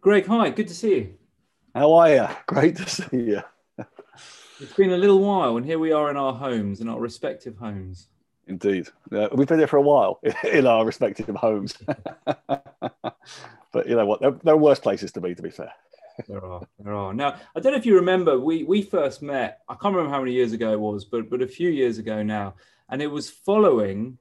Greg, hi, good to see you. How are you? Great to see you. It's been a little while, and here we are in our homes, in our respective homes. Indeed. Uh, we've been here for a while in our respective homes. but you know what? There, there are worse places to be, to be fair. there are. There are. Now, I don't know if you remember, we, we first met, I can't remember how many years ago it was, but, but a few years ago now. And it was following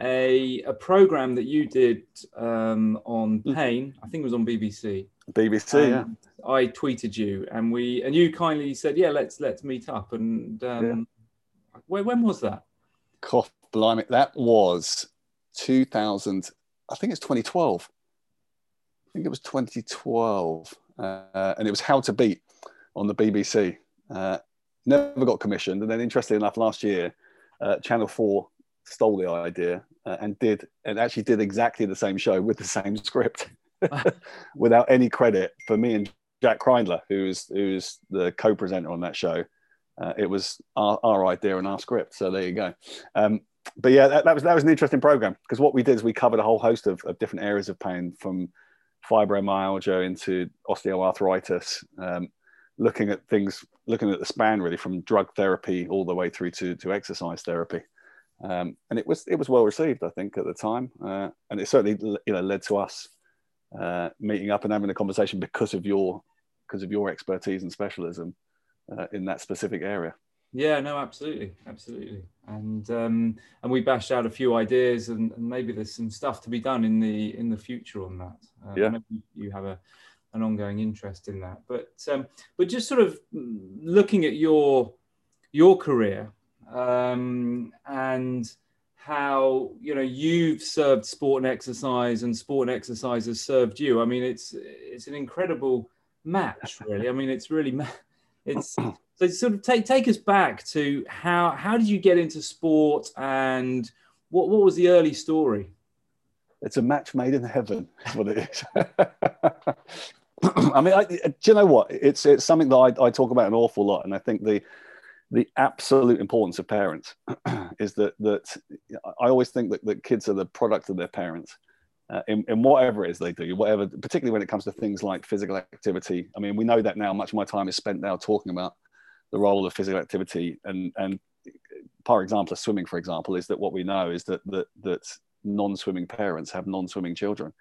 a, a program that you did um, on hmm. pain. I think it was on BBC. BBC, yeah. I tweeted you, and we and you kindly said, "Yeah, let's let's meet up." And um, yeah. when, when was that? Cough, blimey, that was 2000. I think it's 2012. I think it was 2012, uh, and it was How to Beat on the BBC. Uh, never got commissioned, and then interestingly enough, last year, uh, Channel Four stole the idea uh, and did and actually did exactly the same show with the same script without any credit for me and Jack Kreindler, who's who's the co-presenter on that show. Uh, it was our, our, idea and our script, so there you go. Um, but yeah, that, that, was that was an interesting program because what we did is we covered a whole host of, of different areas of pain, from fibromyalgia into osteoarthritis, um, looking at things, looking at the span really from drug therapy all the way through to to exercise therapy. Um, and it was it was well received, I think, at the time, uh, and it certainly you know led to us uh, meeting up and having a conversation because of your because of your expertise and specialism uh, in that specific area. Yeah, no, absolutely, absolutely, and um, and we bashed out a few ideas, and, and, maybe there's some stuff to be done in the in the future on that. Uh, yeah, maybe you have a an ongoing interest in that, but um, but just sort of looking at your your career um, and how you know you've served sport and exercise and sport and exercise has served you. I mean it's it's an incredible match really. I mean it's really it's so sort of take take us back to how how did you get into sport and what what was the early story? It's a match made in heaven is what it is. I mean I, do you know what? It's it's something that I, I talk about an awful lot and i think the the absolute importance of parents is that that I always think that, that kids are the product of their parents. Uh, in, in whatever it is they do, whatever, particularly when it comes to things like physical activity. I mean, we know that now. Much of my time is spent now talking about the role of physical activity, and and par example of swimming, for example, is that what we know is that that that non-swimming parents have non-swimming children,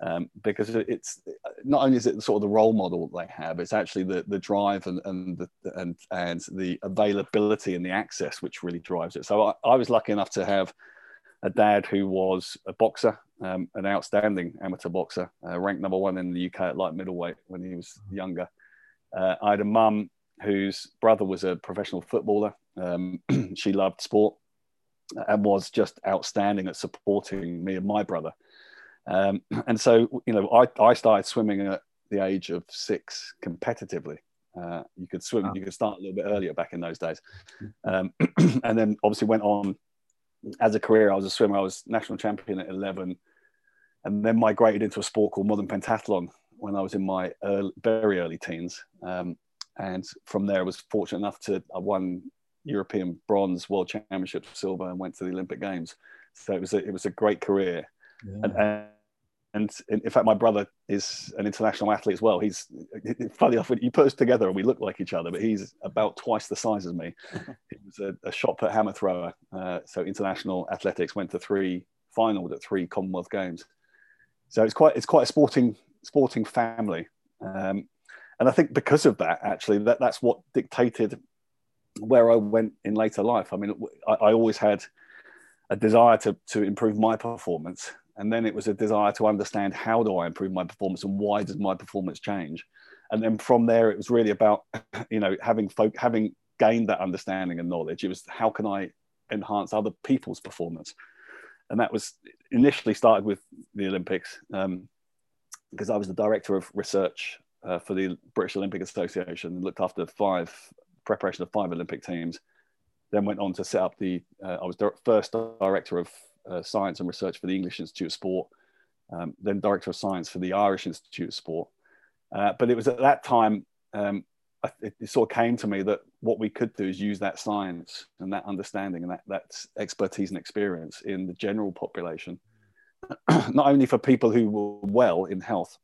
um, because it's not only is it sort of the role model they have, it's actually the the drive and and the, and and the availability and the access which really drives it. So I, I was lucky enough to have a dad who was a boxer, um, an outstanding amateur boxer, uh, ranked number one in the UK at light middleweight when he was younger. Uh, I had a mum whose brother was a professional footballer. Um, she loved sport and was just outstanding at supporting me and my brother. Um, and so, you know, I, I started swimming at the age of six competitively. Uh, you could swim, wow. you could start a little bit earlier back in those days. Um, and then obviously went on as a career. I was a swimmer, I was national champion at 11, and then migrated into a sport called modern pentathlon when I was in my early, very early teens. Um, and from there, I was fortunate enough to I won European bronze, world championship silver, and went to the Olympic Games. So it was a, it was a great career. Yeah. And, and, and in fact, my brother is an international athlete as well. He's funny enough, you put us together and we look like each other, but he's about twice the size as me. he was a, a shot put hammer thrower. Uh, so international athletics went to three finals at three Commonwealth Games. So it's quite it's quite a sporting sporting family, um, and I think because of that, actually, that that's what dictated where I went in later life. I mean, I, I always had a desire to to improve my performance and then it was a desire to understand how do i improve my performance and why does my performance change? And then from there it was really about you know having folk having gained that understanding and knowledge it was how can i enhance other people's performance? And that was initially started with the olympics um, because i was the director of research uh, for the british olympic association and looked after five preparation of five olympic teams then went on to set up the uh, i was the first director of uh, Science and Research for the English Institute of Sport, um, then Director of Science for the Irish Institute of Sport. Uh, but it was at that time, um, it, it, sort of came to me that what we could do is use that science and that understanding and that, that expertise and experience in the general population, not only for people who were well in health,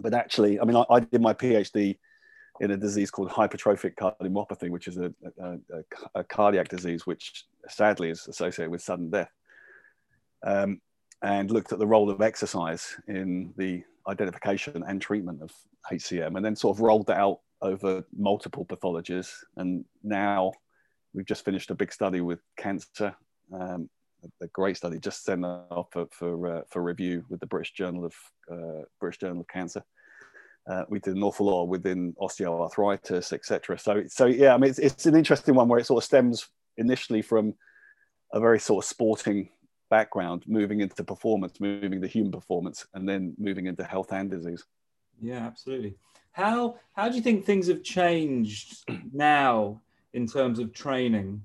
but actually, I mean, I, I, did my PhD in a disease called hypertrophic cardiomyopathy, which is a, a, a, a cardiac disease which sadly is associated with sudden death. Um, and looked at the role of exercise in the identification and treatment of HCM, and then sort of rolled that out over multiple pathologies. And now we've just finished a big study with cancer, um, a great study just sent off for for, uh, for, review with the British Journal of uh, British Journal of Cancer. Uh, we did an awful lot within osteoarthritis, etc. So, so yeah, I mean, it's, it's an interesting one where it sort of stems initially from a very sort of sporting background, moving into performance, moving to human performance, and then moving into health and disease. Yeah, absolutely. How how do you think things have changed now in terms of training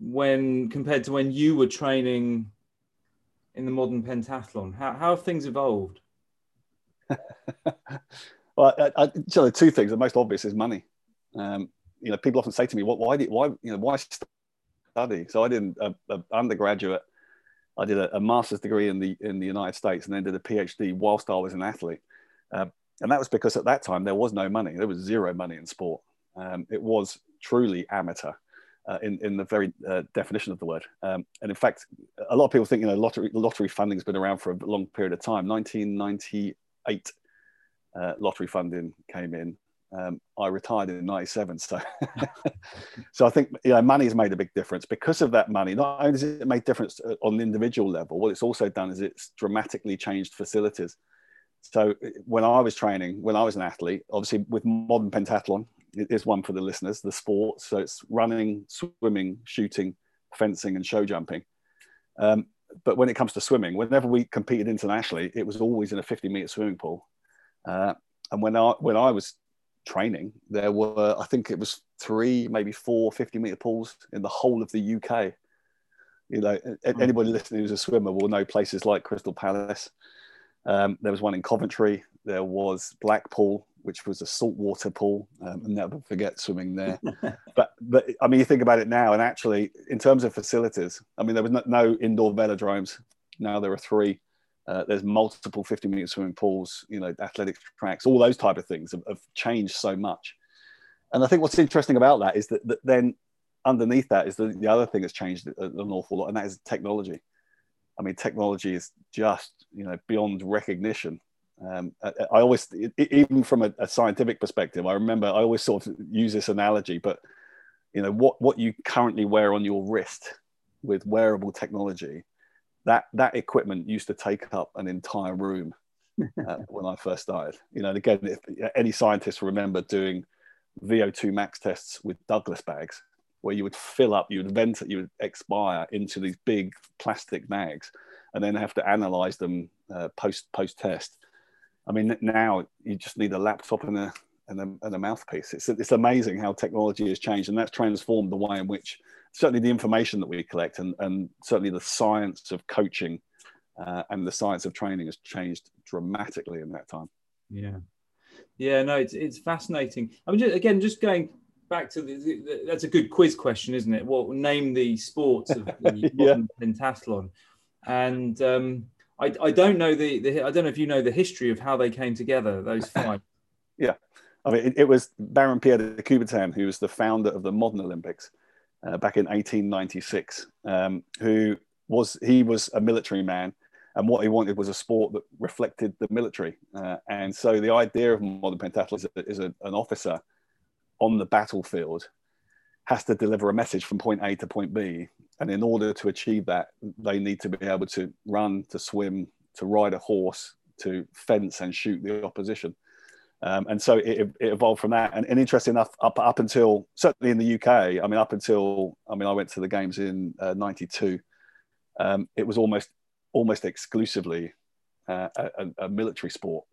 when compared to when you were training in the modern pentathlon? How, how have things evolved? well, I, I, so the two things. The most obvious is money. Um, you know, people often say to me, "What? Why did? Why? You know, why study?" So I did an undergraduate. I did a, a, master's degree in the in the United States, and then did a PhD whilst I was an athlete. Uh, and that was because at that time there was no money. There was zero money in sport. Um, it was truly amateur uh, in, in the very uh, definition of the word. Um, and in fact, a lot of people think, you know, lottery, lottery funding has been around for a long period of time. 1998, uh, lottery funding came in. Um, I retired in 97. So, so I think, you know, money has made a big difference because of that money. Not only has it made difference uh, on the individual level, what it's also done is it's dramatically changed facilities. So when I was training, when I was an athlete, obviously with modern pentathlon, it is one for the listeners, the sports. So it's running, swimming, shooting, fencing, and show jumping. Um, but when it comes to swimming, whenever we competed internationally, it was always in a 50 meter swimming pool. Uh, and when I when I was training, there were I think it was three, maybe four 50 meter pools in the whole of the UK. You know, hmm. anybody listening who's a swimmer will know places like Crystal Palace. Um, there was one in Coventry. There was Blackpool which was a saltwater pool. Um, and never forget swimming there. but but I mean, you think about it now, and actually, in terms of facilities, I mean, there was no, no indoor velodromes. Now there are three. Uh, there's multiple 50 meter swimming pools, you know, athletic tracks, all those type of things have, have changed so much. And I think what's interesting about that is that, that then underneath that is the, the other thing that's changed an awful lot, and that is technology. I mean, technology is just you know beyond recognition. Um, I, I, always, even from a, a, scientific perspective, I remember I always sort of use this analogy, but you know what what you currently wear on your wrist with wearable technology, that that equipment used to take up an entire room uh, when I first started. You know, and again, if any scientists remember doing VO2 max tests with Douglas bags, where you would fill up, you would vent, you would expire into these big plastic bags, and then have to analyze them uh, post post test I mean, now you just need a laptop and a and a, and a mouthpiece. It's it's amazing how technology has changed, and that's transformed the way in which certainly the information that we collect, and and certainly the science of coaching uh, and the science of training has changed dramatically in that time. Yeah, yeah, no, it's it's fascinating. I mean, just, again, just going back to the, the, that's a good quiz question, isn't it? What name the sports of the yeah. pentathlon? And um, I, I don't know the, the I don't know if you know the history of how they came together. Those five. yeah, I mean it, it, was Baron Pierre de Coubertin who was the founder of the modern Olympics uh, back in 1896. Um, who was he was a military man, and what he wanted was a sport that reflected the military. Uh, and so the idea of modern pentathlon is, a, is a, an officer on the battlefield has to deliver a message from point A to point B. And in order to achieve that, they need to be able to run, to swim, to ride a horse, to fence and shoot the opposition. Um, and so it, it, evolved from that. And, and, interesting enough, up up until certainly in the UK, I mean, up until I mean, I went to the games in '92. Uh, um, it was almost almost exclusively uh, a, a, military sport.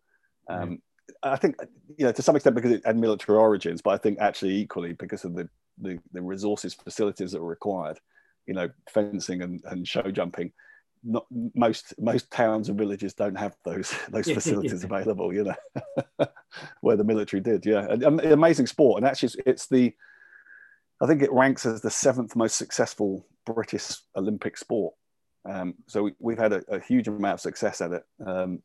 Um, I think you know to some extent because it had military origins, but I think actually equally because of the the, the resources, facilities that were required, you know, fencing and, and show jumping. Not most most towns and villages don't have those those facilities available, you know, where the military did. Yeah, amazing sport, and actually, it's the I think it ranks as the seventh most successful British Olympic sport. Um, so we, have had a, a, huge amount of success at it. Um,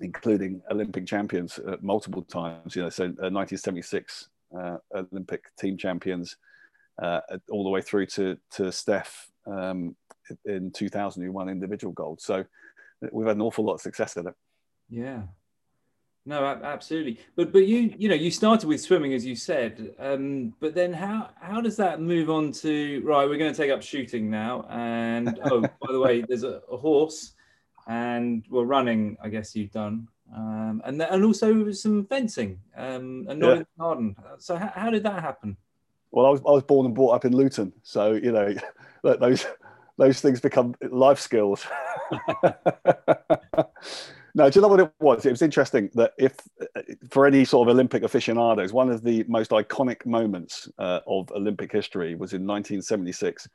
including Olympic champions uh, multiple times. You know, so 1976 uh, uh, Olympic team champions, uh, all the way through to to Steph um, in 2000, who won individual gold. So we've had an awful lot of success at it. Yeah, no, absolutely. But but you you know you started with swimming as you said, um, but then how how does that move on to right? We're going to take up shooting now, and oh by the way, there's a, a horse, and we're well running. I guess you've done, um, and and also some fencing, um, and not yeah. in the garden. So how, how did that happen? Well, I was I was born and brought up in Luton, so you know those those things become life skills. No, do you know what it was? It was interesting that if, for any sort of Olympic aficionados, one of the most iconic moments uh, of Olympic history was in 1976,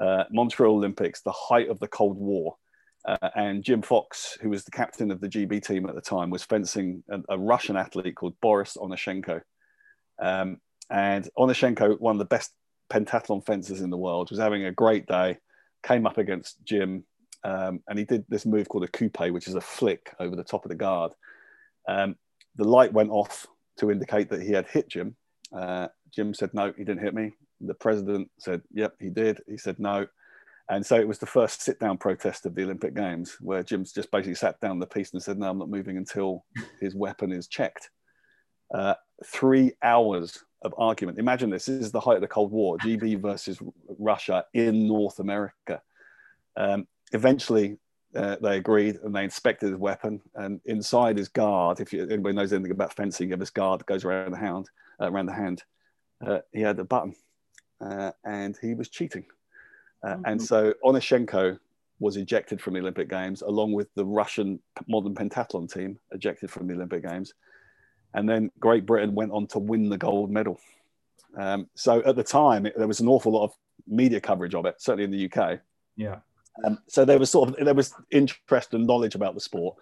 uh, Montreal Olympics, the height of the Cold War. Uh, and Jim Fox, who was the captain of the GB team at the time, was fencing a, a Russian athlete called Boris Onischenko. Um, and Onischenko, one of the best pentathlon fencers in the world, was having a great day, came up against Jim um, and he did this move called a coupe, which is a flick over the top of the guard. Um, the light went off to indicate that he had hit Jim. Uh, Jim said, No, he didn't hit me. The president said, Yep, he did. He said, No. And so it was the first sit down protest of the Olympic Games, where Jim's just basically sat down the piece and said, No, I'm not moving until his weapon is checked. Uh, three hours of argument. Imagine this. This is the height of the Cold War, GB versus Russia in North America. Um, eventually uh, they agreed and they inspected his weapon. And inside his guard, if you, anybody knows anything about fencing, you have this guard that goes around the hand, uh, around the hand. Uh, he had a button, uh, and he was cheating. Mm-hmm. And so Onischenko was ejected from the Olympic Games, along with the Russian modern pentathlon team ejected from the Olympic Games. And then Great Britain went on to win the gold medal. Um, so at the time, it, there was an awful lot of media coverage of it, certainly in the UK. Yeah. Um, so there was sort of there was interest and knowledge about the sport.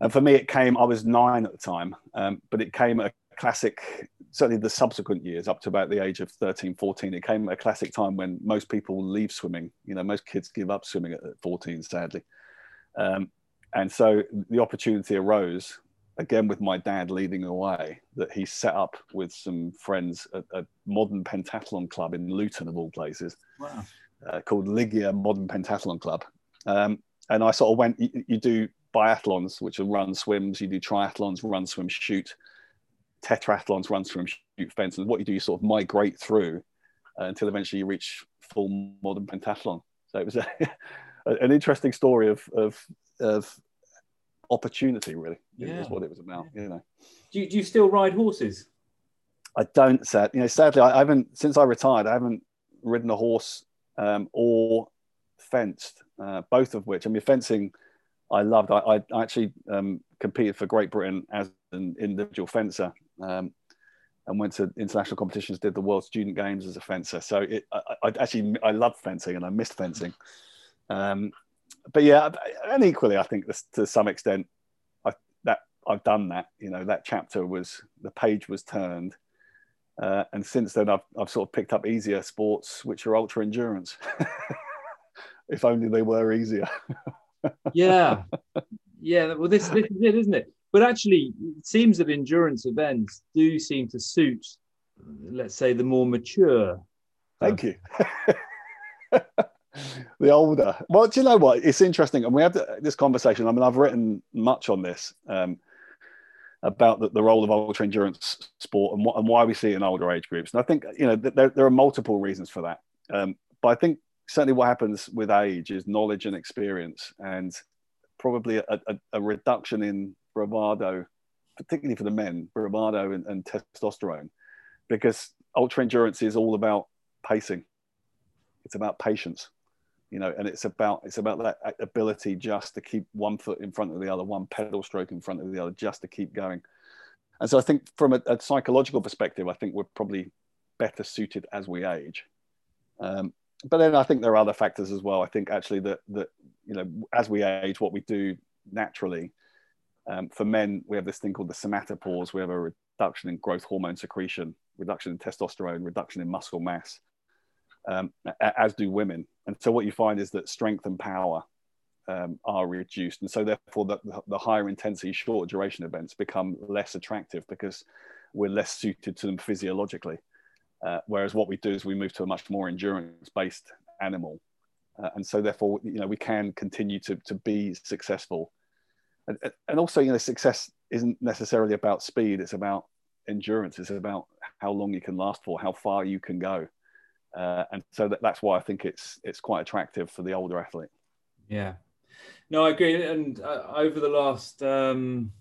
And for me, it came. I was nine at the time, um, but it came a classic. Certainly, the subsequent years, up to about the age of 13, 14, it came a classic time when most people leave swimming. You know, most kids give up swimming at 14, sadly. Um, and so the opportunity arose again with my dad leading the way that he set up with some friends at a modern pentathlon club in Luton, of all places. Wow uh, called Ligia Modern Pentathlon Club. Um, and I sort of went, you, you, do biathlons, which are run, swims, you do triathlons, run, swim, shoot, tetrathlons, run, swim, shoot, fence. And what you do, you sort of migrate through uh, until eventually you reach full modern pentathlon. So it was a, an interesting story of, of, of opportunity, really, yeah. is what it was about, yeah. you know. Do you, do you still ride horses? I don't, sad, you know, sadly, I, I haven't, since I retired, I haven't ridden a horse um, or fenced, uh, both of which, I mean, fencing, I loved. I, I actually um, competed for Great Britain as an individual fencer um, and went to international competitions, did the World Student Games as a fencer. So it, I, I actually, I love fencing and I missed fencing. Um, but yeah, and equally, I think this, to some extent, I, that I've done that. You know, that chapter was the page was turned, uh, and since then, I've, I've sort of picked up easier sports, which are ultra endurance. if only they were easier. yeah. Yeah. Well, this, this is it, isn't it? But actually, it seems that endurance events do seem to suit, let's say, the more mature. Thank you. the older. Well, do you know what? It's interesting. And we have this conversation. I mean, I've written much on this. Um, about the, the role of ultra endurance sport and, and why we see it in older age groups. And I think you know there, there are multiple reasons for that. Um, but I think certainly what happens with age is knowledge and experience, and probably a, a, a reduction in bravado, particularly for the men, bravado and, and testosterone, because ultra endurance is all about pacing. It's about patience you know, and it's about it's about that ability just to keep one foot in front of the other, one pedal stroke in front of the other, just to keep going. And so I think from a, a psychological perspective, I think we're probably better suited as we age. Um, but then I think there are other factors as well. I think actually that that you know as we age, what we do naturally. Um, for men, we have this thing called the somatopause. We have a reduction in growth hormone secretion, reduction in testosterone, reduction in muscle mass, um, as do women. And so what you find is that strength and power um, are reduced, and so therefore the, the higher intensity, short duration events become less attractive because we're less suited to them physiologically. Uh, whereas what we do is we move to a much more endurance-based animal, uh, and so therefore you know we can continue to to be successful, and, and also you know success isn't necessarily about speed; it's about endurance. It's about how long you can last for, how far you can go, uh, and so that, that's why I think it's it's quite attractive for the older athlete. Yeah, no, I agree. And uh, over the last um,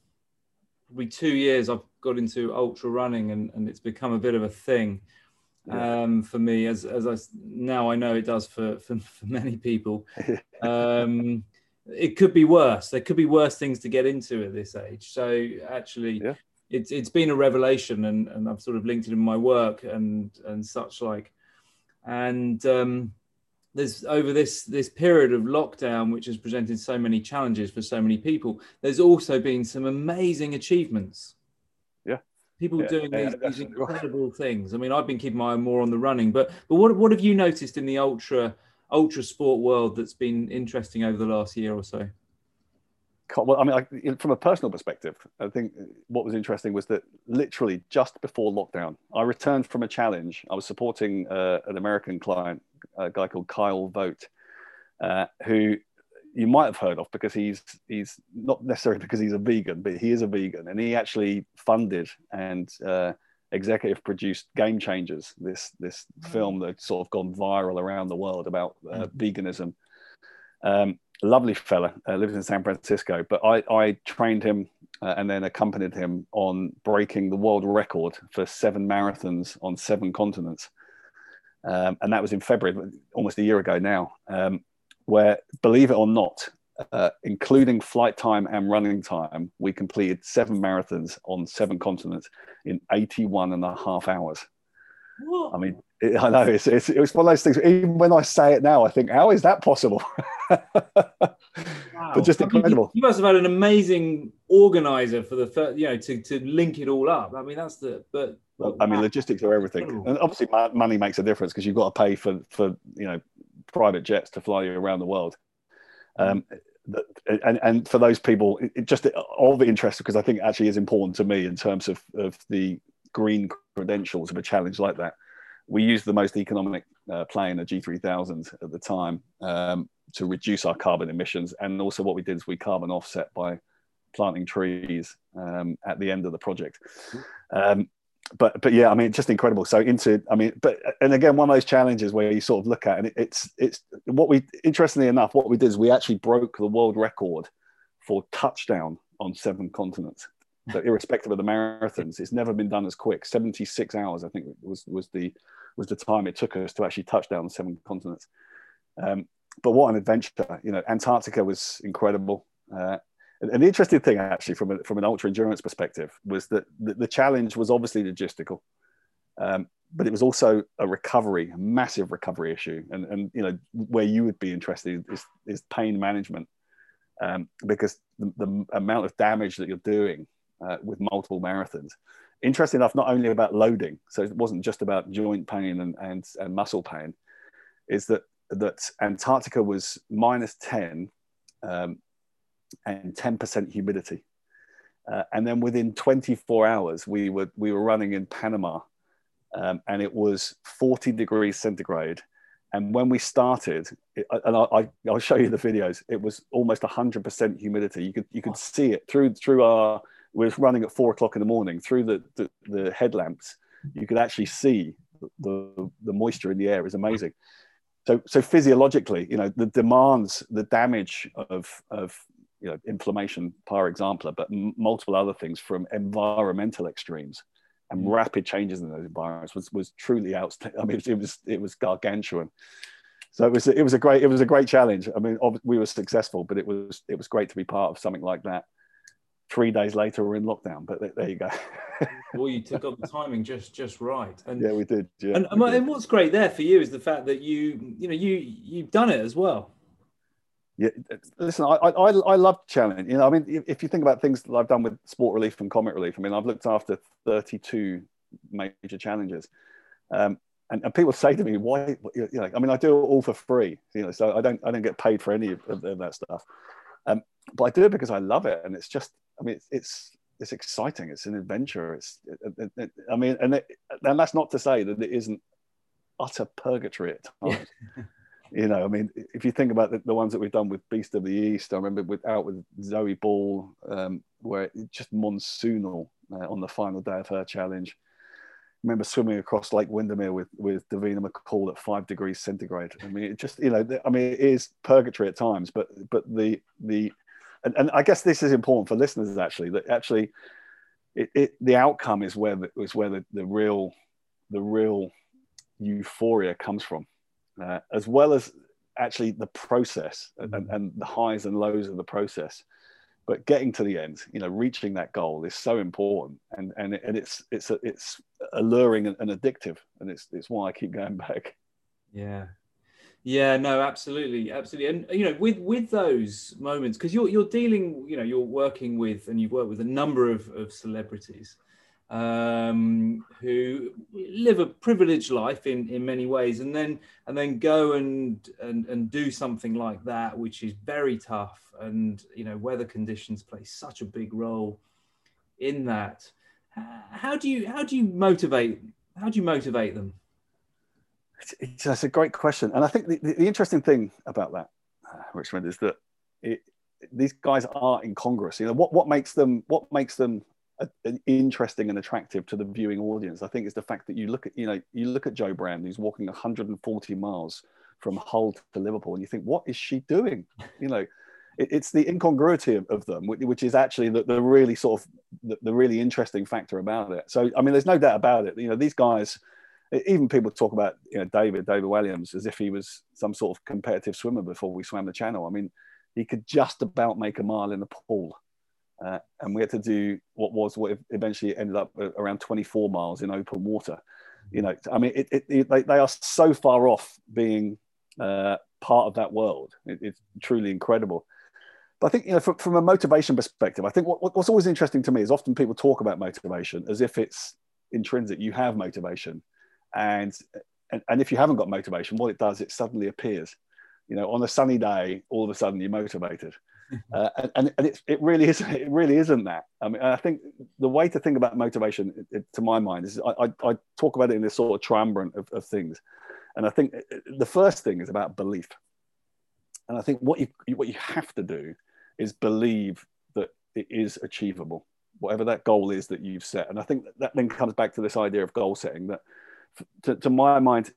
probably two years, I've got into ultra running, and, and it's become a bit of a thing um, for me. As as I now I know it does for for, for many people. um, it could be worse. There could be worse things to get into at this age. So actually, yeah. it's it's been a revelation, and and I've sort of linked it in my work and and such like, and. Um, there's over this this period of lockdown which has presented so many challenges for so many people there's also been some amazing achievements. Yeah. People yeah, doing yeah, these, these incredible things. I mean i've been keeping my eye more on the running but but what, what have you noticed in the ultra ultra sport world that's been interesting over the last year or so well, I mean, I, from a personal perspective, I think what was interesting was that literally just before lockdown, I returned from a challenge. I was supporting uh, an American client a guy called Kyle Vote, uh, who you might have heard of because he's he's not necessarily because he's a vegan, but he is a vegan, and he actually funded and uh, executive produced Game Changers, this this film that's sort of gone viral around the world about uh, mm. veganism. Um, lovely fella, uh, lives in San Francisco, but I, I trained him uh, and then accompanied him on breaking the world record for seven marathons on seven continents um, and that was in February, almost a year ago now. Um, where, believe it or not, uh, including flight time and running time, we completed seven marathons on seven continents in 81 and a half hours. What? I mean, it, I know it's, it's, one of those things. Even when I say it now, I think, how is that possible? wow. But just incredible. I mean, you must have had an amazing organizer for the first, you know, to, to link it all up. I mean, that's the, but well, I mean, logistics are everything, and obviously, money makes a difference because you've got to pay for for you know private jets to fly you around the world. Um, and and for those people, it just all the interest because I think actually is important to me in terms of of the green credentials of a challenge like that. We used the most economic uh, plane, a G3000 at the time, um, to reduce our carbon emissions, and also what we did is we carbon offset by planting trees um, at the end of the project. Um, but but yeah, I mean, just incredible. So into, I mean, but and again, one of those challenges where you sort of look at, and it, it's it's what we interestingly enough, what we did is we actually broke the world record for touchdown on seven continents. Irrespective of the marathons, it's never been done as quick. Seventy six hours, I think, was was the was the time it took us to actually touch down the seven continents. Um, but what an adventure! You know, Antarctica was incredible. Uh, and the interesting thing, actually, from, a, from an ultra endurance perspective, was that the, the challenge was obviously logistical, um, but it was also a recovery, a massive recovery issue. And, and you know, where you would be interested is, is pain management, um, because the, the, amount of damage that you're doing uh, with multiple marathons. Interesting enough, not only about loading, so it wasn't just about joint pain and, and, and muscle pain, is that that Antarctica was minus 10 um, and 10% humidity. Uh, and then within 24 hours, we were, we were running in Panama um, and it was 40 degrees centigrade. And when we started, it, and I, will show you the videos, it was almost 100% humidity. You could, you could see it through, through our, we were running at four o'clock in the morning through the, the, the headlamps. You could actually see the, the moisture in the air is amazing. So, so physiologically, you know, the demands, the damage of, of you know, inflammation, par example, but m- multiple other things from environmental extremes and mm. rapid changes in those environments was, was truly outstanding. I mean, it was it was gargantuan. So it was it was a great it was a great challenge. I mean, we were successful, but it was it was great to be part of something like that. Three days later, we're in lockdown, but there you go. well, you took up the timing just just right. And yeah, we did. Yeah, and, and what's great there for you is the fact that you you know you you've done it as well yeah, listen, I, I, I love challenge. You know, I mean, if you think about things that I've done with sport relief and comic relief, I mean, I've looked after 32 major challenges. Um, and, and people say to me, why, you know, I mean, I do it all for free, you know, so I don't, I don't get paid for any of, of that stuff. Um, but I do it because I love it. And it's just, I mean, it's, it's, it's exciting. It's an adventure. It's, it, it, I mean, and, it, and that's not to say that it isn't utter purgatory at times. you know, I mean, if you think about the, the, ones that we've done with Beast of the East, I remember with out with Zoe Ball, um, where it just monsoonal uh, on the final day of her challenge remember swimming across Lake Windermere with with Davina McCall at five degrees centigrade. I mean, it just you know, I mean, it is purgatory at times, but but the the and, and I guess this is important for listeners actually that actually it, it the outcome is where the, is where the, the real the real euphoria comes from, uh, as well as actually the process and, and the highs and lows of the process. But getting to the end you know reaching that goal is so important and and, and it's it's it's alluring and, and addictive and it's it's why i keep going back. Yeah yeah no absolutely absolutely and you know with with those moments because you're you're dealing you know you're working with and you've worked with a number of, of celebrities um, who live a privileged life in, in many ways, and then and then go and, and and do something like that, which is very tough, and you know weather conditions play such a big role in that. How do you how do you motivate how do you motivate them? It's, it's, that's a great question, and I think the, the, the interesting thing about that, uh, Richmond, is that it, these guys are incongruous. You know what what makes them what makes them interesting and attractive to the viewing audience. I think is the fact that you look at you know you look at Jo Brand who's walking 140 miles from Hull to Liverpool, and you think, what is she doing? You know, it, it's the incongruity of, of, them, which is actually the, the really sort of the, the, really interesting factor about it. So I mean, there's no doubt about it. You know, these guys. Even people talk about you know David David Walliams as if he was some sort of competitive swimmer before we swam the channel. I mean, he could just about make a mile in the pool uh, and we had to do what was what eventually ended up around 24 miles in open water. You know, I mean, it, it, it, they, they are so far off being uh, part of that world. it's truly incredible. But I think, you know, from, from a motivation perspective, I think what, what's always interesting to me is often people talk about motivation as if it's intrinsic. You have motivation. And, and, and if you haven't got motivation, what it does, it suddenly appears. You know, on a sunny day, all of a sudden you're motivated uh, and and it, it really is it really isn't that. I mean, I think the way to think about motivation, it, to my mind, is I, I, I, talk about it in this sort of triumvirate of, of things, and I think the first thing is about belief, and I think what you what you have to do is believe that it is achievable, whatever that goal is that you've set, and I think that then comes back to this idea of goal setting. That, to, to my mind,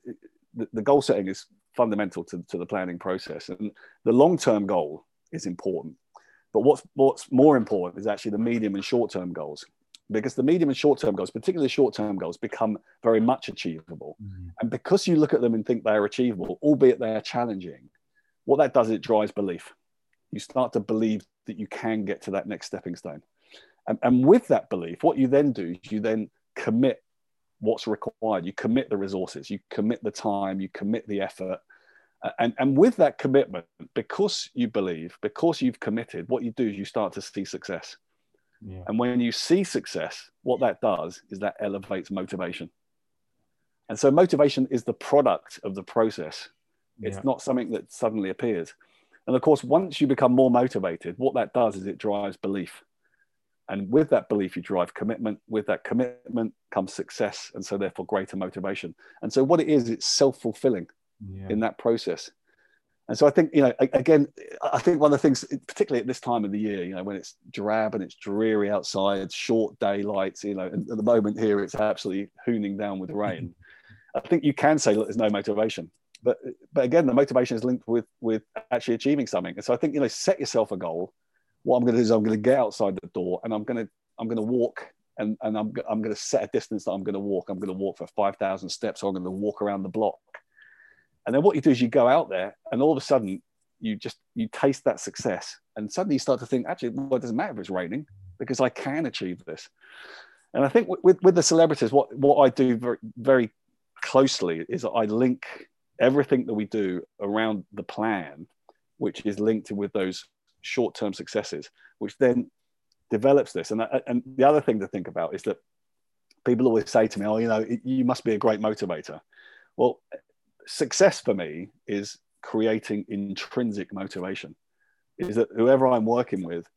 the, the goal setting is fundamental to, to the planning process, and the long term goal is important. But what's what's more important is actually the medium and short term goals, because the medium and short term goals, particularly short term goals, become very much achievable. Mm-hmm. And because you look at them and think they are achievable, albeit they are challenging, what that does it drives belief. You start to believe that you can get to that next stepping stone. And, and with that belief, what you then do is you then commit what's required. You commit the resources, you commit the time, you commit the effort, and, and with that commitment, because you believe, because you've committed, what you do is you start to see success. Yeah. And when you see success, what that does is that elevates motivation. And so motivation is the product of the process. It's yeah. not something that suddenly appears. And of course, once you become more motivated, what that does is it drives belief. And with that belief, you drive commitment. With that commitment comes success. And so, therefore, greater motivation. And so, what it is, it's self fulfilling yeah. in that process. And so I think, you know, again, I think one of the things, particularly at this time of the year, you know, when it's drab and it's dreary outside, short daylights, you know, and at the moment here it's absolutely hooning down with rain. I think you can say, look, there's no motivation. But but again, the motivation is linked with with actually achieving something. And so I think, you know, set yourself a goal. What I'm going to do is I'm going to get outside the door and I'm going to I'm going to walk and, and I'm, I'm going to set a distance that I'm going to walk. I'm going to walk for 5,000 steps or I'm going to walk around the block and then what you do is you go out there and all of a sudden you just you taste that success and suddenly you start to think actually well it doesn't matter if it's raining because i can achieve this and i think with, with the celebrities what, what i do very, very closely is i link everything that we do around the plan which is linked with those short-term successes which then develops this and, uh, and the other thing to think about is that people always say to me oh you know you must be a great motivator Well, success for me is creating intrinsic motivation. Is that whoever I'm working with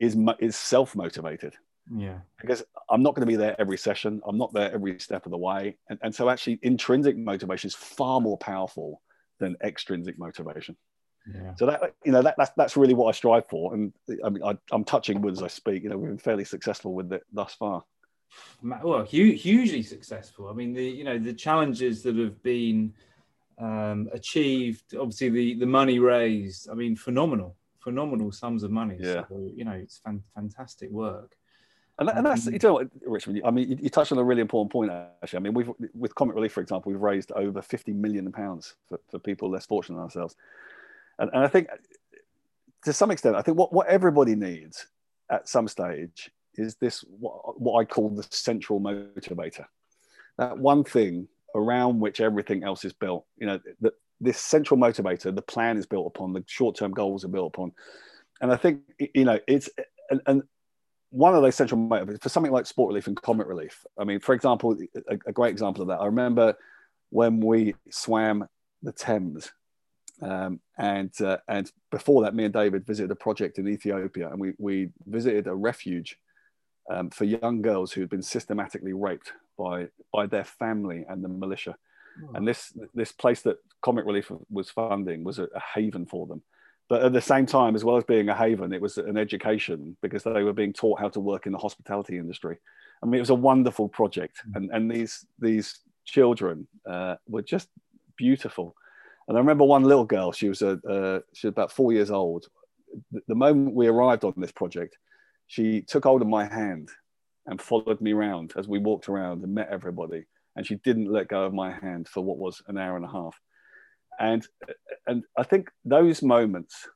is is self motivated. Yeah. Because I'm not going to be there every session. I'm not there every step of the way. And, and so actually intrinsic motivation is far more powerful than extrinsic motivation. Yeah. So that you know that, that's that's really what I strive for, and I mean I, am touching wood as I speak. You know we've been fairly successful with it thus far. Well, hugely successful. I mean the you know the challenges that have been um, achieved, obviously the the money raised. I mean phenomenal, phenomenal sums of money. Yeah. So, you know it's fan, fantastic work. And, and that's you know Richard. I mean, you, you, touched on a really important point. Actually, I mean, we've with Comic Relief, for example, we've raised over fifty million pounds for, for people less fortunate than ourselves. And, and I think to some extent, I think what, what everybody needs at some stage is this what, what I call the central motivator. That one thing around which everything else is built. You know, that this central motivator, the plan is built upon, the short-term goals are built upon. And I think, you know, it's and, and one of those central motivators for something like sport relief and comic relief. I mean, for example, a, a great example of that. I remember when we swam the Thames um, and uh, and before that, me and David visited a project in Ethiopia, and we we visited a refuge um, for young girls who had been systematically raped by by their family and the militia. Oh. And this this place that Comic Relief was funding was a, a, haven for them. But at the same time, as well as being a haven, it was an education because they were being taught how to work in the hospitality industry. I mean, it was a wonderful project, mm. and and these these children uh, were just beautiful and I remember one little girl, she was, a, uh, she was about four years old. The, moment we arrived on this project, she took hold of my hand and followed me around as we walked around and met everybody. And she didn't let go of my hand for what was an hour and a half. And, and I think those moments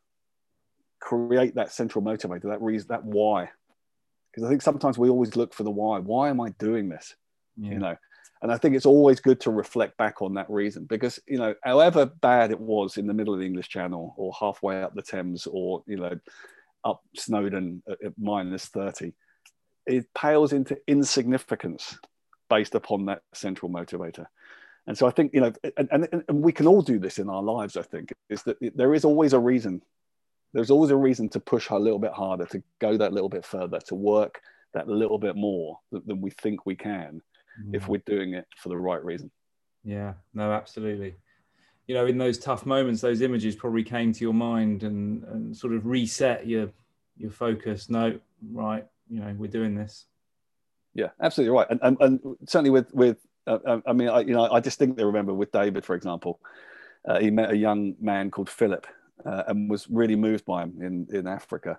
create that central motivator, that reason, that why. Because I think sometimes we always look for the why. Why am I doing this? Yeah. You know, and I think it's always good to reflect back on that reason because, you know, however bad it was in the middle of the English Channel or halfway up the Thames or, you know, up Snowdon at, minus 30, it pales into insignificance based upon that central motivator. And so I think, you know, and, and, and we can all do this in our lives, I think, is that there is always a reason. There's always a reason to push a little bit harder, to go that little bit further, to work that little bit more than we think we can if mm. we're doing it for the right reason. Yeah, no, absolutely. You know, in those tough moments, those images probably came to your mind and, and sort of reset your your focus. No, right, you know, we're doing this. Yeah, absolutely right. And and, and certainly with with uh, uh I mean, I, you know, I distinctly remember with David, for example, uh, he met a young man called Philip uh, and was really moved by him in in Africa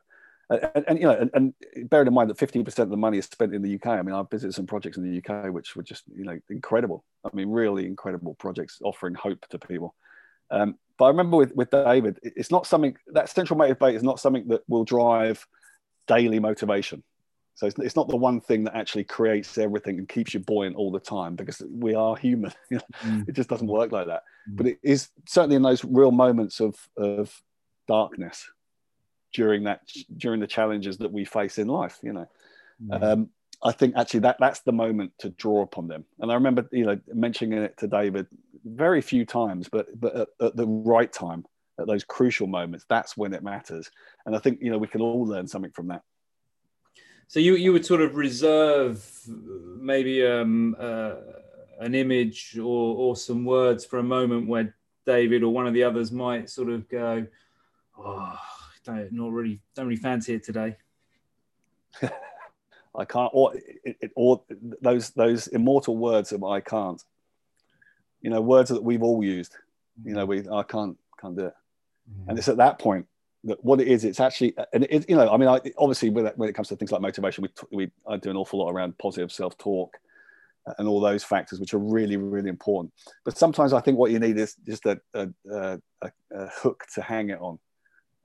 and, and, you know, and, and bearing in mind that 15% of the money is spent in the UK. I mean, I've visited some projects in the UK which were just, you know, incredible. I mean, really incredible projects offering hope to people. Um, but I remember with, with David, it's not something that central motivator is not something that will drive daily motivation. So it's, it's not the one thing that actually creates everything and keeps you buoyant all the time because we are human. mm. It just doesn't work like that. Mm. But it is certainly in those real moments of, of darkness during that during the challenges that we face in life you know. Mm. um, i think actually that that's the moment to draw upon them. And i remember you know mentioning it to david very few times but but at, at the right time at those crucial moments that's when it matters. And i think you know we can all learn something from that. So you you would sort of reserve maybe um, uh, an image or or some words for a moment where david or one of the others might sort of go oh don't not really don't really fancy it today. I can't, or, it, it, or those those immortal words of I can't. You know, words that we've all used. You know, we I can't can't do it, mm-hmm. and it's at that point that what it is. It's actually, and it, you know, I mean, I, obviously when it, when it comes to things like motivation, we we I do an awful lot around positive self talk and all those factors, which are really, really important. But sometimes I think what you need is just a, a, a, a hook to hang it on.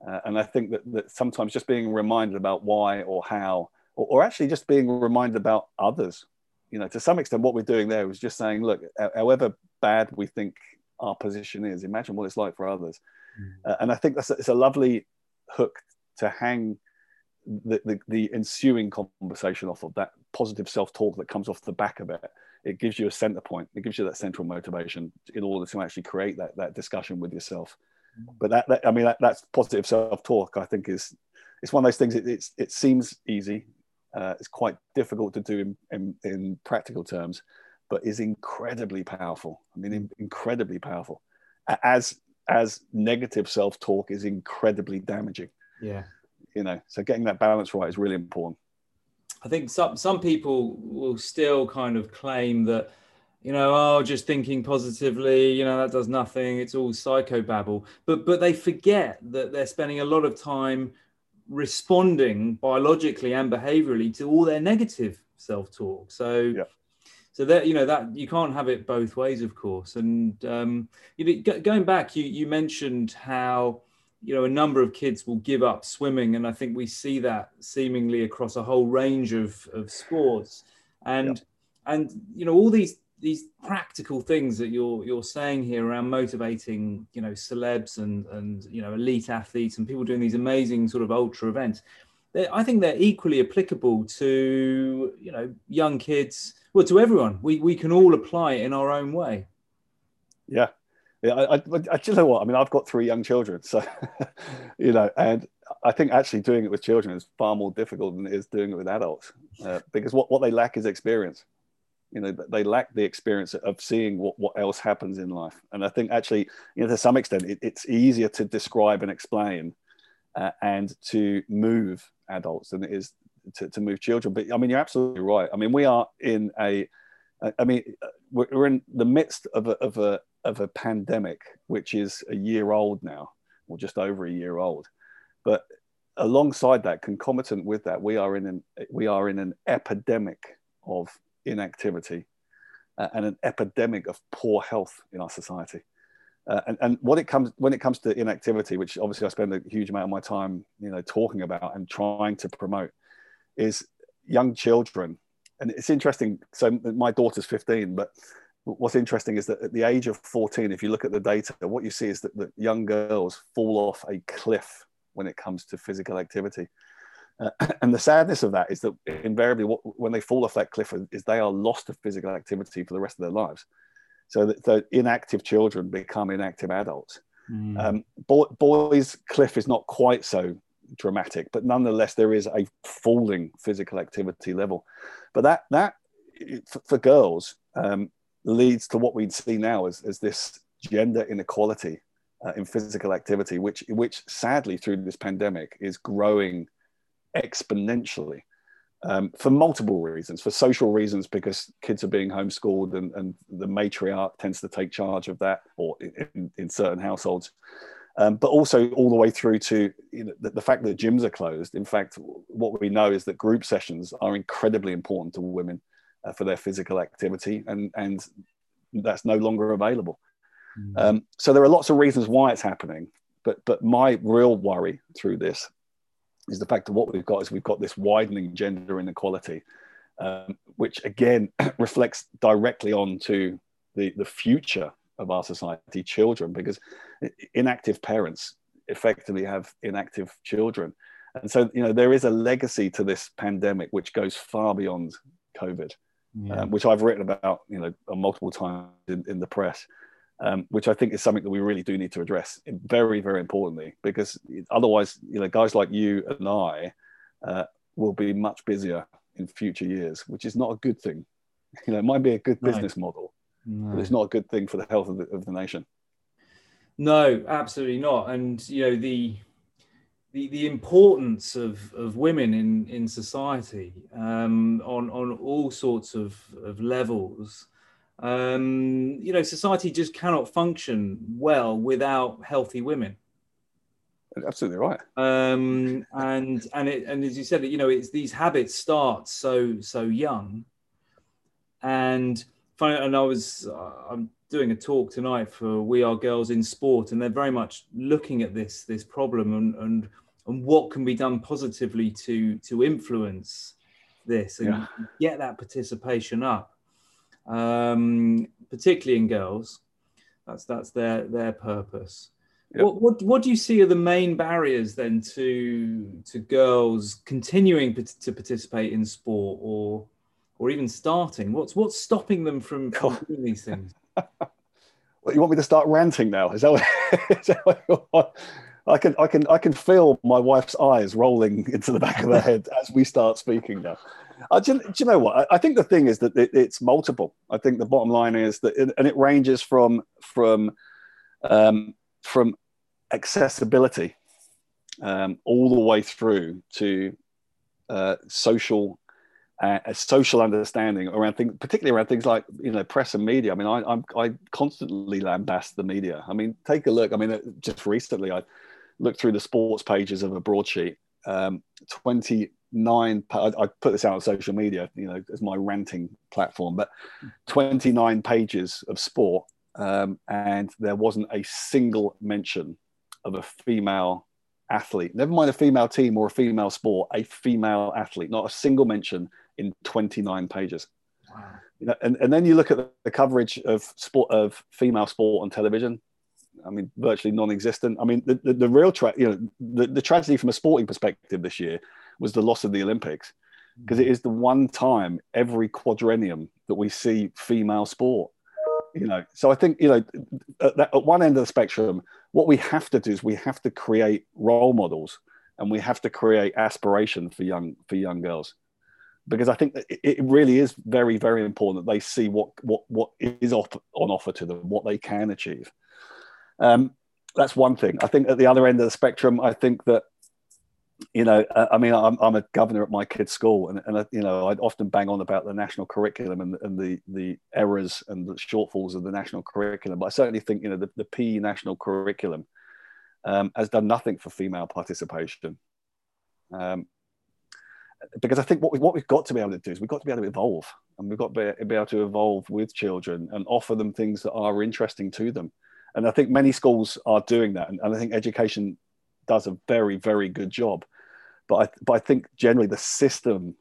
Uh, and I think that, that sometimes just being reminded about why or how, or, or, actually just being reminded about others, you know, to some extent, what we're doing there is just saying, look, however bad we think our position is, imagine what it's like for others. Mm. Uh, and I think that's a, it's a lovely hook to hang the, the, the ensuing conversation off of that positive self talk that comes off the back of it it gives you a center point. It gives you that central motivation in order to actually create that that discussion with yourself. But that, that I mean, that, that's positive self talk. I think is it's one of those things. It, it's it seems easy. Uh, it's quite difficult to do in, in, in, practical terms, but is incredibly powerful. I mean, in, incredibly powerful. As as negative self talk is incredibly damaging. Yeah. You know, so getting that balance right is really important. I think some some people will still kind of claim that, you know, oh, just thinking positively, you know, that does nothing. It's all psychobabble. But but they forget that they're spending a lot of time responding biologically and behaviorally to all their negative self-talk. So yeah. so that you know that you can't have it both ways, of course. And um, you know, going back, you you mentioned how you know a number of kids will give up swimming and i think we see that seemingly across a whole range of, of sports and yeah. and you know all these these practical things that you're you're saying here around motivating you know celebs and and you know elite athletes and people doing these amazing sort of ultra events i think they're equally applicable to you know young kids well to everyone we we can all apply it in our own way yeah yeah, I, I, I, you know what? I mean, I've got three young children, so you know, and I think actually doing it with children is far more difficult than it is doing it with adults, uh, because what, what they lack is experience. You know, they lack the experience of seeing what, what else happens in life, and I think actually, you know, to some extent, it, it's easier to describe and explain, uh, and to move adults than it is to, to move children. But I mean, you're absolutely right. I mean, we are in a I mean, uh, we're in the midst of a, of a of a pandemic, which is a year old now, or just over a year old. But alongside that, concomitant with that, we are in an we are in an epidemic of inactivity uh, and an epidemic of poor health in our society. Uh, and, and what it comes when it comes to inactivity, which obviously I spend a huge amount of my time, you know, talking about and trying to promote, is young children. And it's interesting. So my daughter's 15, but what's interesting is that at the age of 14, if you look at the data, what you see is that, that young girls fall off a cliff when it comes to physical activity. Uh, and the sadness of that is that invariably, what, when they fall off that cliff, is they are lost to physical activity for the rest of their lives. So that the inactive children become inactive adults. Mm. Um, boy, boys' cliff is not quite so dramatic, but nonetheless, there is a falling physical activity level. But that that for, for girls, um, leads to what we'd see now as, as this gender inequality uh, in physical activity, which, which sadly through this pandemic is growing exponentially um, for multiple reasons. For social reasons, because kids are being homeschooled and, and the matriarch tends to take charge of that, or in, in certain households. Um, but also all the way through to you know, the, the, fact that gyms are closed. In fact, what we know is that group sessions are incredibly important to women uh, for their physical activity, and and that's no longer available. Mm. Um, so there are lots of reasons why it's happening, but but my real worry through this is the fact that what we've got is we've got this widening gender inequality, um, which again reflects directly onto the the future of our society, children, because inactive parents effectively have inactive children. And so, you know, there is a legacy to this pandemic which goes far beyond COVID yeah. um, which I've written about, you know, multiple times in, in the press, um, which I think is something that we really do need to address very, very importantly, because otherwise, you know, guys like you and I uh, will be much busier in future years, which is not a good thing. You know, it might be a good business no. model, no. but it's not a good thing for the health of the, of the nation. No, absolutely not. And you know the the, the importance of, of women in, in society um, on, on all sorts of, of levels. Um, you know, society just cannot function well without healthy women. Absolutely right. Um, and and it, and as you said, you know, it's these habits start so so young. And and I was uh, I'm doing a talk tonight for We Are Girls in Sport, and they're very much looking at this this problem and and and what can be done positively to to influence this and yeah. get that participation up um, particularly in girls that's that's their their purpose yep. what, what what do you see are the main barriers then to to girls continuing to participate in sport or or even starting? What's what's stopping them from, from doing these things? Well, you want me to start ranting now? Is that what, is that what you want? I can, I can, I can feel my wife's eyes rolling into the back of her head as we start speaking now. Uh, do, do, you know what? I, I, think the thing is that it, it's multiple. I think the bottom line is that, it, and it ranges from from um, from accessibility um, all the way through to uh, social uh, a social understanding around things, particularly around things like you know press and media. I mean, I, I'm, i constantly lambast the media. I mean, take a look. I mean, just recently I looked through the sports pages of a broadsheet. Um, 29. I, I put this out on social media, you know, as my ranting platform, but 29 pages of sport, um, and there wasn't a single mention of a female athlete. Never mind a female team or a female sport, a female athlete. Not a single mention in 29 pages. Wow. You know, and, and then you look at the, the coverage of sport of female sport on television. I mean, virtually non-existent. I mean, the, the, the real tra- you know, the, the tragedy from a sporting perspective this year was the loss of the Olympics because it is the one time every quadrennium that we see female sport. You know, so I think you know at, that, at one end of the spectrum, what we have to do is we have to create role models and we have to create aspiration for young for young girls because I think it really is very, very important that they see what what what is off, on offer to them, what they can achieve. Um, that's one thing. I think at the other end of the spectrum, I think that you know, I mean, I'm, I'm a governor at my kid's school, and, and you know, I'd often bang on about the national curriculum and, and the the errors and the shortfalls of the national curriculum. But I certainly think you know the, the PE national curriculum um, has done nothing for female participation. Um, because I think what, we, what we've got to be able to do is we've got to be able to evolve and we've got to be, be able to evolve with children and offer them things that are interesting to them. And I think many schools are doing that. And, and I think education does a very, very good job. But I, but I think generally the system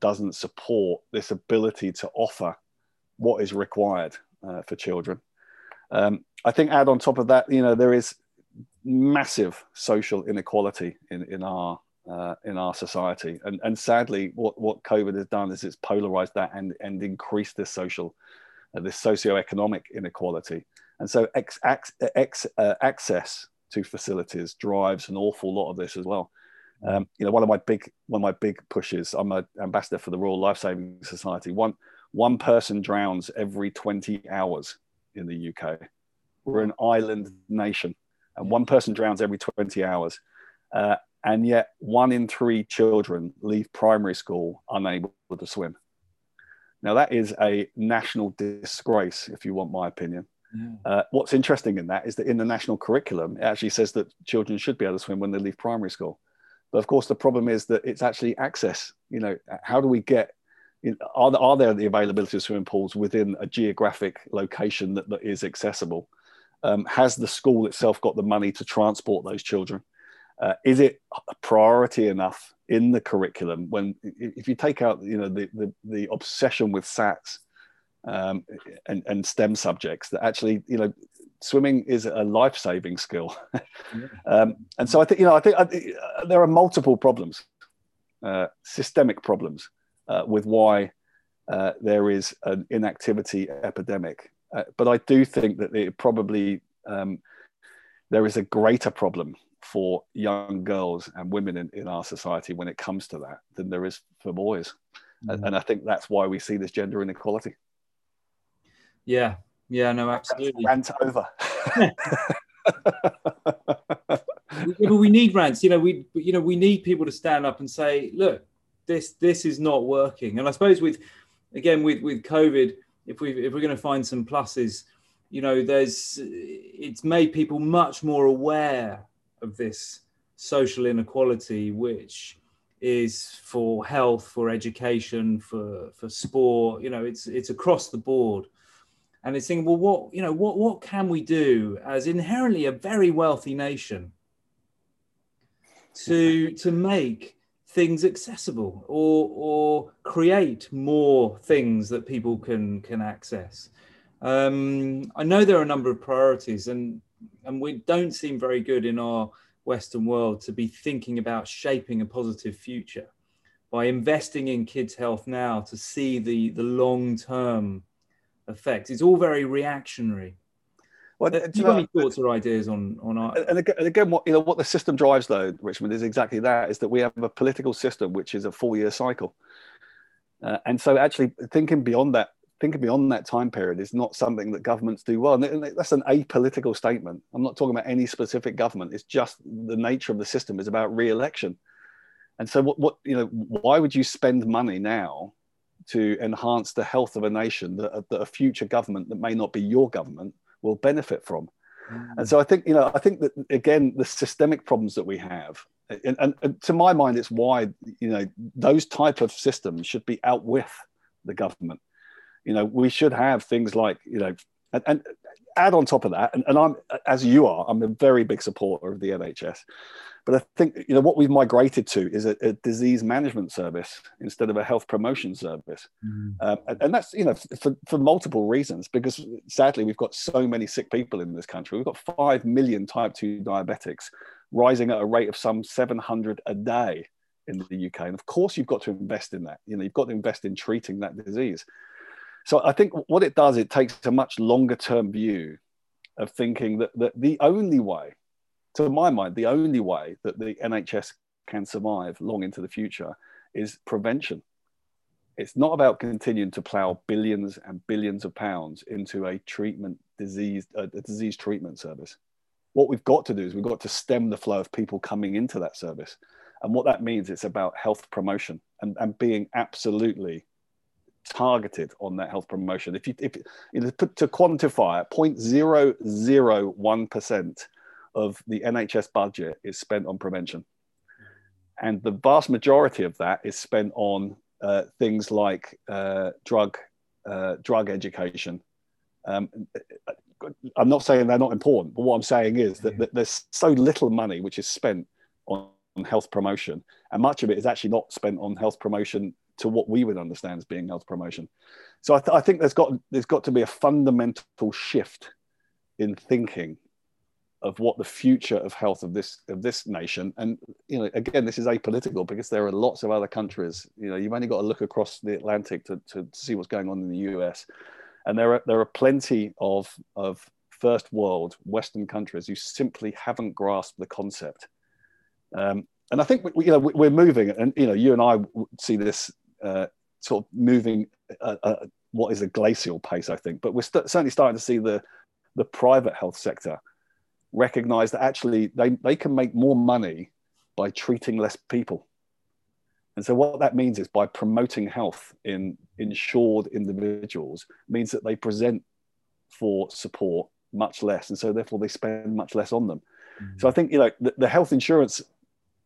doesn't support this ability to offer what is required uh, for children. Um, I think add on top of that, you know, there is massive social inequality in, in our uh, in our society. And, and sadly, what, what COVID has done is it's polarized that and, and increased this social, uh, this socioeconomic inequality. And so ex, ex, ex, uh, access to facilities drives an awful lot of this as well. Um, you know, one of my big one of my big pushes. I'm an ambassador for the Royal Life Saving Society. One one person drowns every 20 hours in the UK. We're an island nation, and one person drowns every 20 hours. Uh, and yet one in three children leave primary school unable to swim. Now, that is a national disgrace, if you want my opinion. Uh, what's interesting in that is that in the national curriculum, it actually says that children should be able to swim when they leave primary school. But of course, the problem is that it's actually access. You know, how do we get, are, there, are there the availability of swimming pools within a geographic location that, that is accessible? Um, has the school itself got the money to transport those children? Uh, is it a priority enough in the curriculum when if you take out you know the the, the obsession with SATs um, and, and STEM subjects that actually you know swimming is a life-saving skill um, and so I think you know I think, I think there are multiple problems uh, systemic problems uh, with why uh, there is an inactivity epidemic uh, but I do think that it probably um, there is a greater problem for young girls and women in, in our society when it comes to that than there is for boys. Mm. And I think that's why we see this gender inequality. Yeah, yeah, no, absolutely. Rant over. but we need rants. You know, we you know we need people to stand up and say, look, this this is not working. And I suppose with again with with COVID, if we if we're going to find some pluses, you know, there's it's made people much more aware of this social inequality, which is for health, for education, for for sport. You know, it's it's across the board, and it's saying, well, what you know, what what can we do as inherently a very wealthy nation to to make things accessible or or create more things that people can can access. Um, I know there are a number of priorities, and and we don't seem very good in our Western world to be thinking about shaping a positive future. by investing in kids' health now to see the the long term effects. It's all very reactionary. Well, do you have any thoughts or ideas on on our? And again, and again, what you know, what the system drives, though, Richmond, is exactly that: is that we have a political system which is a four-year cycle, uh, and so actually thinking beyond that, thinking beyond that time period is not something that governments do well. And that's an apolitical statement. I'm not talking about any specific government. It's just the nature of the system is about re-election. And so, what, what you know, why would you spend money now to enhance the health of a nation that, that a future government that may not be your government will benefit from. Mm. And so I think, you know, I think that again, the systemic problems that we have, and, and, and, to my mind, it's why, you know, those type of systems should be out with the government. You know, we should have things like, you know, and, and add on top of that, and, and I'm, as you are, I'm a very big supporter of the NHS. But I think you know what we've migrated to is a, a disease management service instead of a health promotion service, mm. um, and, and, that's you know for, for multiple reasons. Because sadly, we've got so many sick people in this country. We've got five million type two diabetics, rising at a rate of some 700 a day in the UK. And of course, you've got to invest in that. You know, you've got to invest in treating that disease. So I think what it does, it takes a much longer term view of thinking that, that the only way to my mind, the only way that the NHS can survive long into the future is prevention. It's not about continuing to plow billions and billions of pounds into a treatment disease, a disease treatment service. What we've got to do is we've got to stem the flow of people coming into that service. And what that means, it's about health promotion and, and being absolutely targeted on that health promotion. If you, if you know, to quantify it, 0.001% of the NHS budget is spent on prevention. And the vast majority of that is spent on uh, things like uh, drug, uh, drug education. Um, I'm not saying they're not important, but what I'm saying is that, that there's so little money which is spent on health promotion, and much of it is actually not spent on health promotion to what we would understand as being health promotion. So I, th- I think there's got there's got to be a fundamental shift in thinking of what the future of health of this of this nation and you know again this is apolitical because there are lots of other countries you know you've only got to look across the atlantic to, to see what's going on in the us and there are there are plenty of of first world western countries who simply haven't grasped the concept. Um, and i think we, you know we're moving and you know you and i see this uh, sort of moving uh, uh, what is a glacial pace i think but we're st- certainly starting to see the the private health sector recognize that actually they, they can make more money by treating less people. And so what that means is by promoting health in insured individuals means that they present for support much less. And so therefore they spend much less on them. Mm-hmm. So I think, you know, the, the health insurance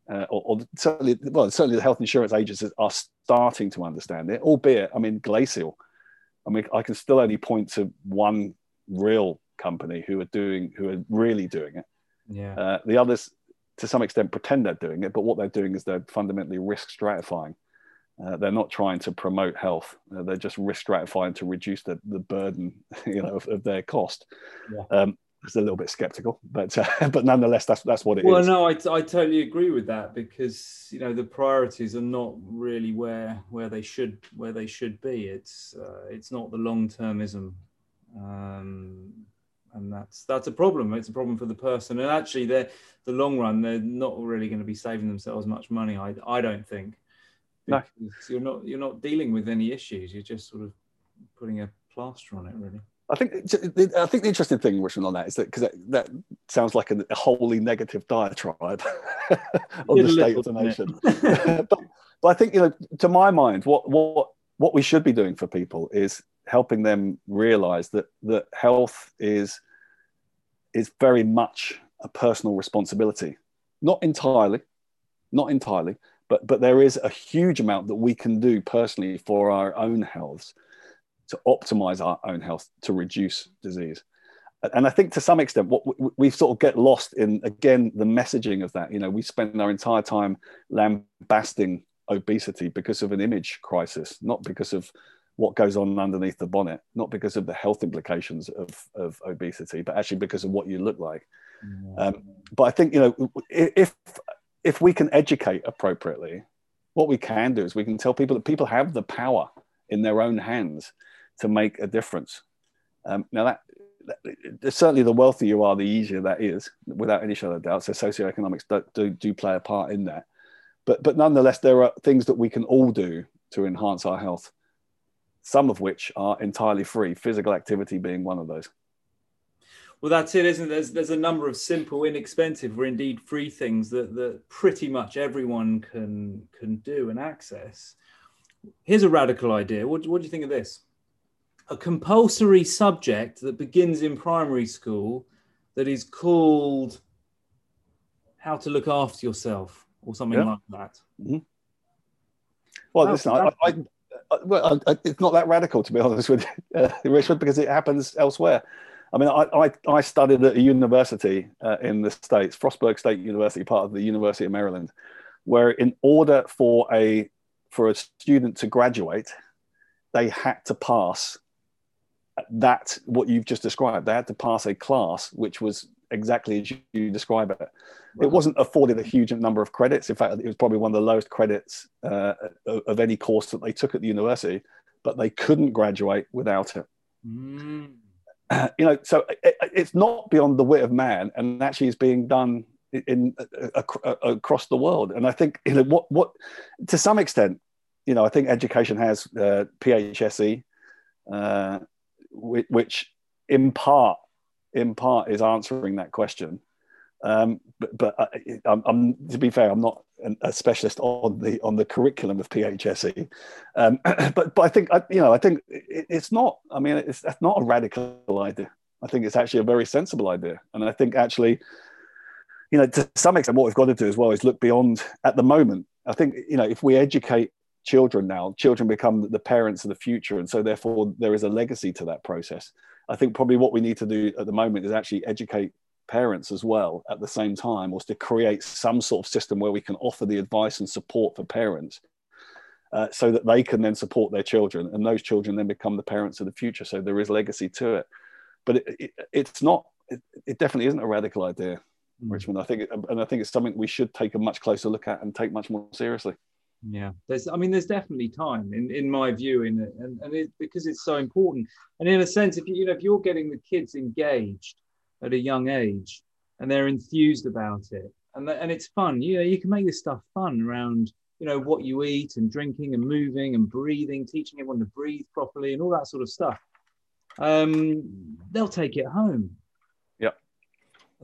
uh, or, or, certainly, well, certainly the health insurance agencies are starting to understand it, albeit, I mean, glacial. I mean, I can still only point to one real company who are doing who are really doing it. Yeah. Uh, the others, to some extent, pretend they're doing it, but what they're doing is they're fundamentally risk stratifying. Uh, they're not trying to promote health. Uh, they're just risk stratifying to reduce the, the burden, you know, of, of their cost. Yeah. Um, it's a little bit skeptical, but uh, but nonetheless, that's that's what it well, is. well, no, I, I totally agree with that because you know the priorities are not really where where they should where they should be. It's uh, it's not the long termism um, and that's that's a problem. It's a problem for the person, and actually, they're the long run. They're not really going to be saving themselves much money. I I don't think. No. You're not you're not dealing with any issues. You're just sort of putting a plaster on it, really. I think I think the interesting thing, Richmond, on that is that because that, that, sounds like a, a wholly negative diatribe on the state of the nation. but, but I think you know, to my mind, what what what we should be doing for people is helping them realize that that health is is very much a personal responsibility. Not entirely not entirely but but there is a huge amount that we can do personally for our own health to optimize our own health to reduce disease. And i think to some extent what we sort of get lost in again the messaging of that. You know we spend our entire time lambasting obesity because of an image crisis not because of what goes on underneath the bonnet, not because of the health implications of, of obesity, but actually because of what you look like. Um, but I think you know if if we can educate appropriately, what we can do is we can tell people that people have the power in their own hands to make a difference. Um, now that, that, certainly the wealthier you are, the easier that is, without any shadow of doubt. So socioeconomics do, do, do play a part in that. But but nonetheless, there are things that we can all do to enhance our health. Some of which are entirely free. Physical activity being one of those. Well, that's it, isn't it? There's, there's a number of simple, inexpensive, or indeed free things that, that pretty much everyone can can do and access. Here's a radical idea. What, what do you think of this? A compulsory subject that begins in primary school that is called how to look after yourself or something yeah. like that. Mm-hmm. Well, listen, I, I, I, well, it's not that radical to be honest with you, uh, Richard, because it happens elsewhere. I mean, I, I, I studied at a university uh, in the States, Frostburg State University, part of the University of Maryland, where in order for a for a student to graduate, they had to pass that what you've just described. They had to pass a class which was exactly as you describe it. It wasn't afforded a huge number of credits. In fact, it was probably one of the lowest credits uh, of any course that they took at the university, but they couldn't graduate without it. Mm. you know, so it, it's not beyond the wit of man, and actually is being done in, in uh, across the world. And I think you know what what to some extent, you know, I think education has uh, PHSE, uh, which, which in part in part is answering that question. Um, but, but I'm, I'm, to be fair, I'm not a specialist on the on the curriculum of PHSE. Um, but but I think you know I think it, it's not. I mean, it's that's not a radical idea. I think it's actually a very sensible idea, and I think actually, you know, to some extent, what we've got to do as well is look beyond. At the moment, I think you know if we educate children now, children become the parents of the future, and so therefore there is a legacy to that process. I think probably what we need to do at the moment is actually educate parents as well at the same time was to create some sort of system where we can offer the advice and support for parents uh, so that they can then support their children and those children then become the parents of the future. So there is legacy to it. But it, it, it's not it, it, definitely isn't a radical idea mm. richmond. I think and i think it's something we should take a much closer look at and take much more seriously yeah. There's i mean there's definitely time in in my view in it and, and it, because it's so important. And in a sense if you, you know if you're getting the kids engaged at a young age and they're enthused about it and, and it's fun you know you can make this stuff fun around you know what you eat and drinking and moving and breathing teaching everyone to breathe properly and all that sort of stuff um, they'll take it home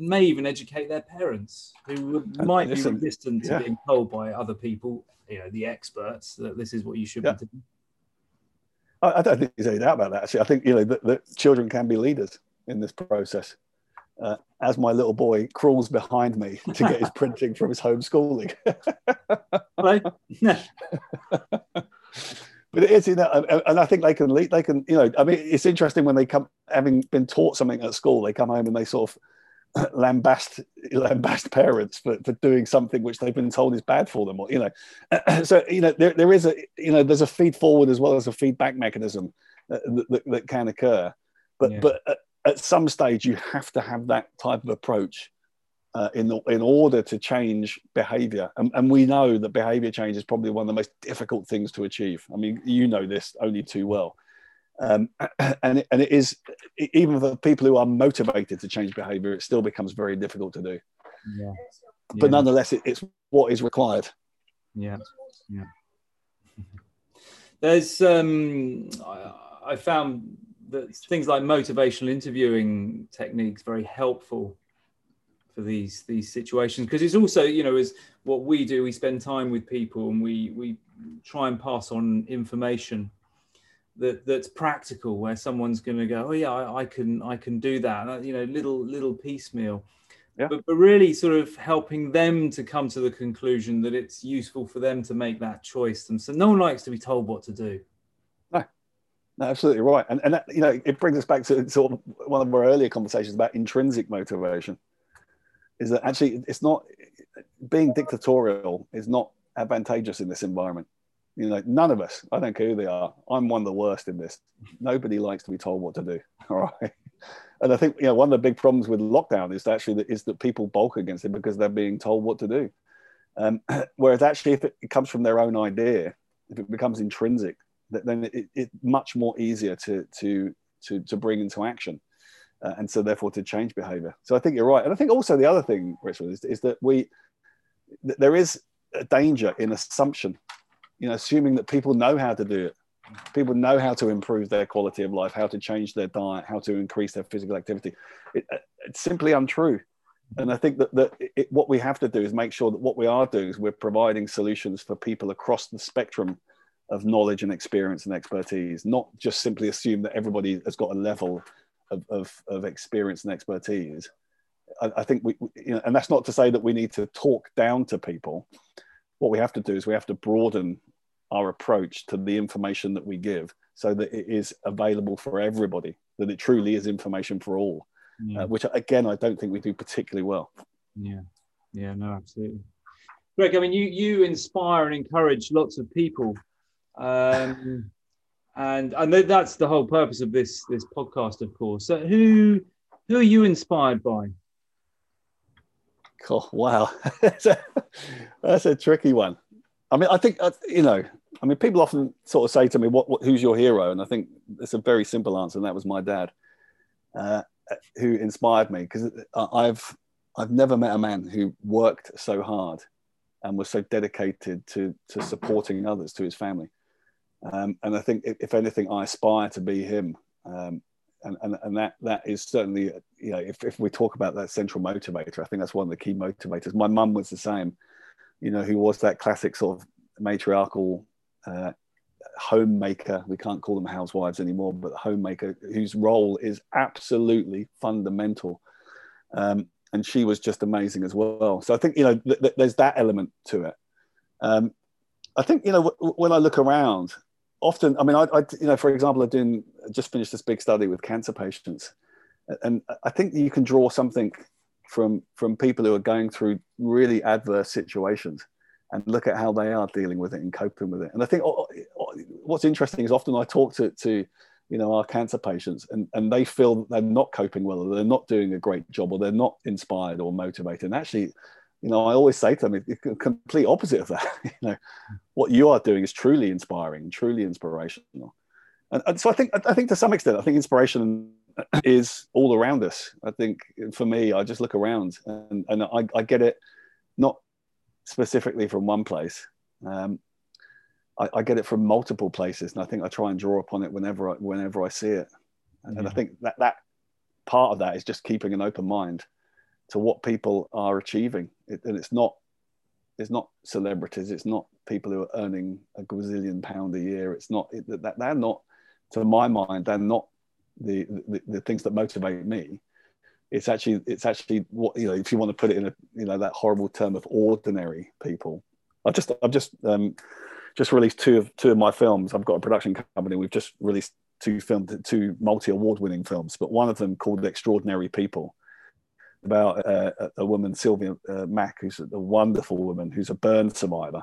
and may even educate their parents who might Listen, be resistant to yeah. being told by other people you know the experts that this is what you should yeah. be doing I, don't think there's any doubt about that. Actually, I think you know that, that children can be leaders in this process uh, as my little boy crawls behind me to get his printing from his homeschooling. but it is, you know, and I think they can lead, they can, you know, I mean, it's interesting when they come, having been taught something at school, they come home and they sort of lambast, lambast parents for, for doing something which they've been told is bad for them, or, you know, so, you know, there, there is a, you know, there's a feed forward as well as a feedback mechanism that, that, that can occur. But, yeah. but uh, at some stage you have to have that type of approach uh, in, in order to change behavior. And, and, we know that behavior change is probably one of the most difficult things to achieve. I mean, you know this only too well. Um, and, it, and it is, even for people who are motivated to change behavior, it still becomes very difficult to do. Yeah. But yeah. nonetheless, it, it's what is required. Yeah. Yeah. There's, um, I, I found that things like motivational interviewing techniques very helpful for these these situations because it's also you know is what we do we spend time with people and we we try and pass on information that that's practical where someone's going to go oh yeah I, I, can i can do that you know little little piecemeal yeah. but, but really sort of helping them to come to the conclusion that it's useful for them to make that choice and so no one likes to be told what to do no, absolutely right, and and that, you know it brings us back to sort of one of our earlier conversations about intrinsic motivation. Is that actually it's not being dictatorial is not advantageous in this environment. You know, none of us. I don't care who they are. I'm one of the worst in this. Nobody likes to be told what to do. All right. And I think you know one of the big problems with lockdown is actually that is that people bulk against it because they're being told what to do. Um, whereas actually, if it comes from their own idea, if it becomes intrinsic, then it's it, much more easier to, to, to, to bring into action. Uh, and so therefore to change behavior. So I think you're right. And I think also the other thing, Richard, is, is that we, there is a danger in assumption, you know, assuming that people know how to do it. People know how to improve their quality of life, how to change their diet, how to increase their physical activity. It, uh, it's simply untrue. And I think that, that it, what we have to do is make sure that what we are doing is we're providing solutions for people across the spectrum of knowledge and experience and expertise, not just simply assume that everybody has got a level of, of, of experience and expertise. I, I think we, you know, and that's not to say that we need to talk down to people. What we have to do is we have to broaden our approach to the information that we give so that it is available for everybody, that it truly is information for all, yeah. uh, which again, I don't think we do particularly well. Yeah, yeah, no, absolutely. Greg, I mean, you, you inspire and encourage lots of people. Um, and and that's the whole purpose of this this podcast, of course. So who who are you inspired by? Oh, wow, that's, a, that's a tricky one. I mean, I think uh, you know. I mean, people often sort of say to me, "What, what who's your hero?" And I think it's a very simple answer, and that was my dad, uh, who inspired me because I've I've never met a man who worked so hard and was so dedicated to to supporting others, to his family. Um, and I think, if, if, anything, I aspire to be him. Um, and, and, and that that is certainly, you know, if, if we talk about that central motivator, I think that's one of the key motivators. My mum was the same, you know, who was that classic sort of matriarchal uh, homemaker. We can't call them housewives anymore, but homemaker whose role is absolutely fundamental. Um, and she was just amazing as well. So I think, you know, th- th- there's that element to it. Um, I think, you know, w- when I look around, often, I mean, I, I, you know, for example, I doing just finished this big study with cancer patients, and I think you can draw something from from people who are going through really adverse situations and look at how they are dealing with it and coping with it. And I think oh, oh, oh what's interesting is often I talk to, to you know our cancer patients and, and they feel they're not coping well or they're not doing a great job or they're not inspired or motivated. And actually, you know, I always say to them, the complete opposite of that. you know, what you are doing is truly inspiring, truly inspirational. And, and, so I think, I think to some extent, I think inspiration is all around us. I think for me, I just look around and, and I, I get it not specifically from one place. Um, I, I, get it from multiple places, and I think I try and draw upon it whenever I, whenever I see it. And, yeah. and I think that that part of that is just keeping an open mind to what people are achieving. It, and it's not it's not celebrities. It's not people who are earning a gazillion pound a year. It's not it, that they're not, to my mind, they're not the, the, the things that motivate me. It's actually it's actually what you know. If you want to put it in a you know that horrible term of ordinary people. I just I've just um, just released two of two of my films. I've got a production company. We've just released two films, two multi award winning films, but one of them called Extraordinary People about uh, a woman, Sylvia uh, Mack, who's a wonderful woman who's a burn survivor.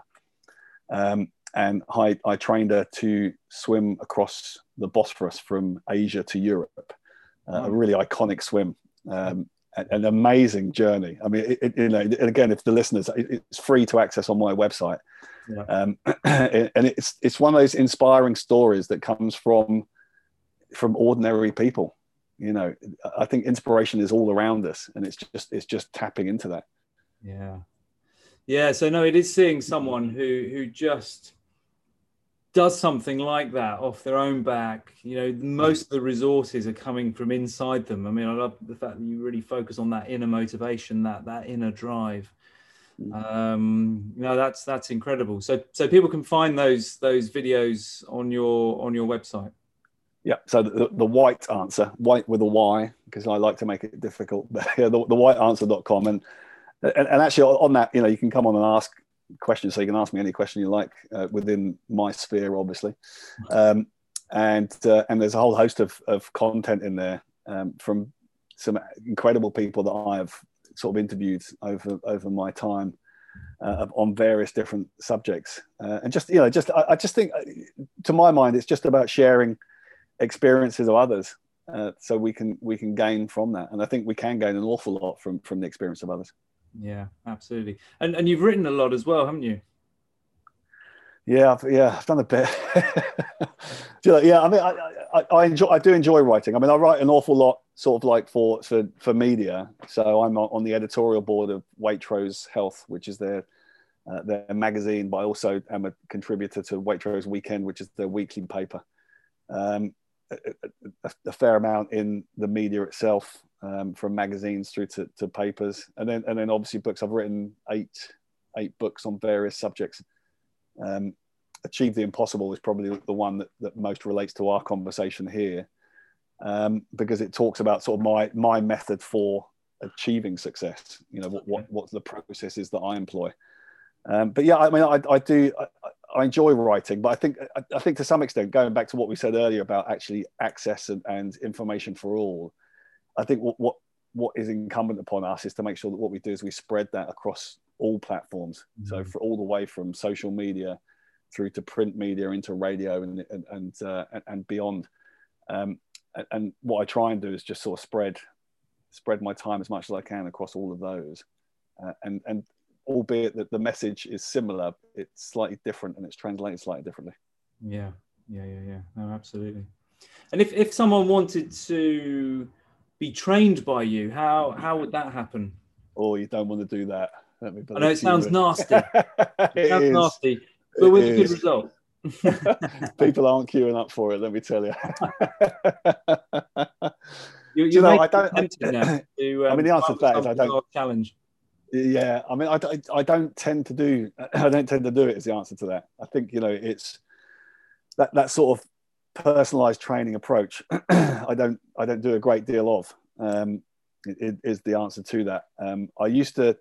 Um, and I, I, trained her to swim across the Bosphorus from Asia to Europe, uh, a really iconic swim. Um, an amazing journey. I mean, it, it, you know, and again, if the listeners, it, it's free to access on my website, yeah. um, and it's it's one of those inspiring stories that comes from from ordinary people you know i think inspiration is all around us and it's just it's just tapping into that yeah yeah so no it is seeing someone who who just does something like that off their own back you know most of the resources are coming from inside them i mean i love the fact that you really focus on that inner motivation that that inner drive mm. um you know that's that's incredible so so people can find those those videos on your on your website yeah, so the, the white answer, white with a Y, because I like to make it difficult. But yeah, the, the whyteanswer.com. And, and, and actually, on that, you know, you can come on and ask questions. So you can ask me any question you like uh, within my sphere, obviously. Um, and uh, and there's a whole host of, of content in there um, from some incredible people that I've sort of interviewed over over my time uh, on various different subjects. Uh, and just you know, just I, I just think, uh, to my mind, it's just about sharing experiences of others uh, so we can we can gain from that and i think we can gain an awful lot from from the experience of others Yeah, absolutely. And and you've written a lot as well, haven't you? Yeah, I've, yeah, I've done a bit. yeah, I mean, I, I, I, enjoy, I do enjoy writing. I mean, I write an awful lot, sort of like for for for media. So I'm on the editorial board of Waitrose Health, which is their uh, their magazine, but I also am a contributor to Waitrose Weekend, which is their weekly paper. Um, a, a, a, fair amount in the media itself, um, from magazines through to, to papers, and then and then obviously books. I've written eight eight books on various subjects. Um, Achieve the Impossible is probably the one that, that most relates to our conversation here, um, because it talks about sort of my my method for achieving success. You know, what what what the processes that I employ. Um, but yeah, I mean, I, I do. I, I, enjoy writing, but I think I, I, think to some extent, going back to what we said earlier about actually access and, and information for all, I think what, what what is incumbent upon us is to make sure that what we do is we spread that across all platforms. Mm-hmm. So for all the way from social media through to print media into radio and and and, uh, and beyond. Um, and what I try and do is just sort of spread spread my time as much as I can across all of those. Uh, and and albeit that the message is similar, it's slightly different and it's translated slightly differently. Yeah, yeah, yeah, yeah. No, absolutely. And if, if someone wanted to be trained by you, how how would that happen? Oh, you don't want to do that. Let me I know it sounds nasty. it sounds is. nasty, but with a good result. People aren't queuing up for it. Let me tell you. you, you know, I don't. I, to, um, I mean, the answer to that is I don't challenge. Yeah, I mean, I, I, I don't tend to do I don't tend to do it. Is the answer to that? I think you know it's that that sort of personalized training approach. I don't I don't do a great deal of. Um, it, it is the answer to that. Um, I used to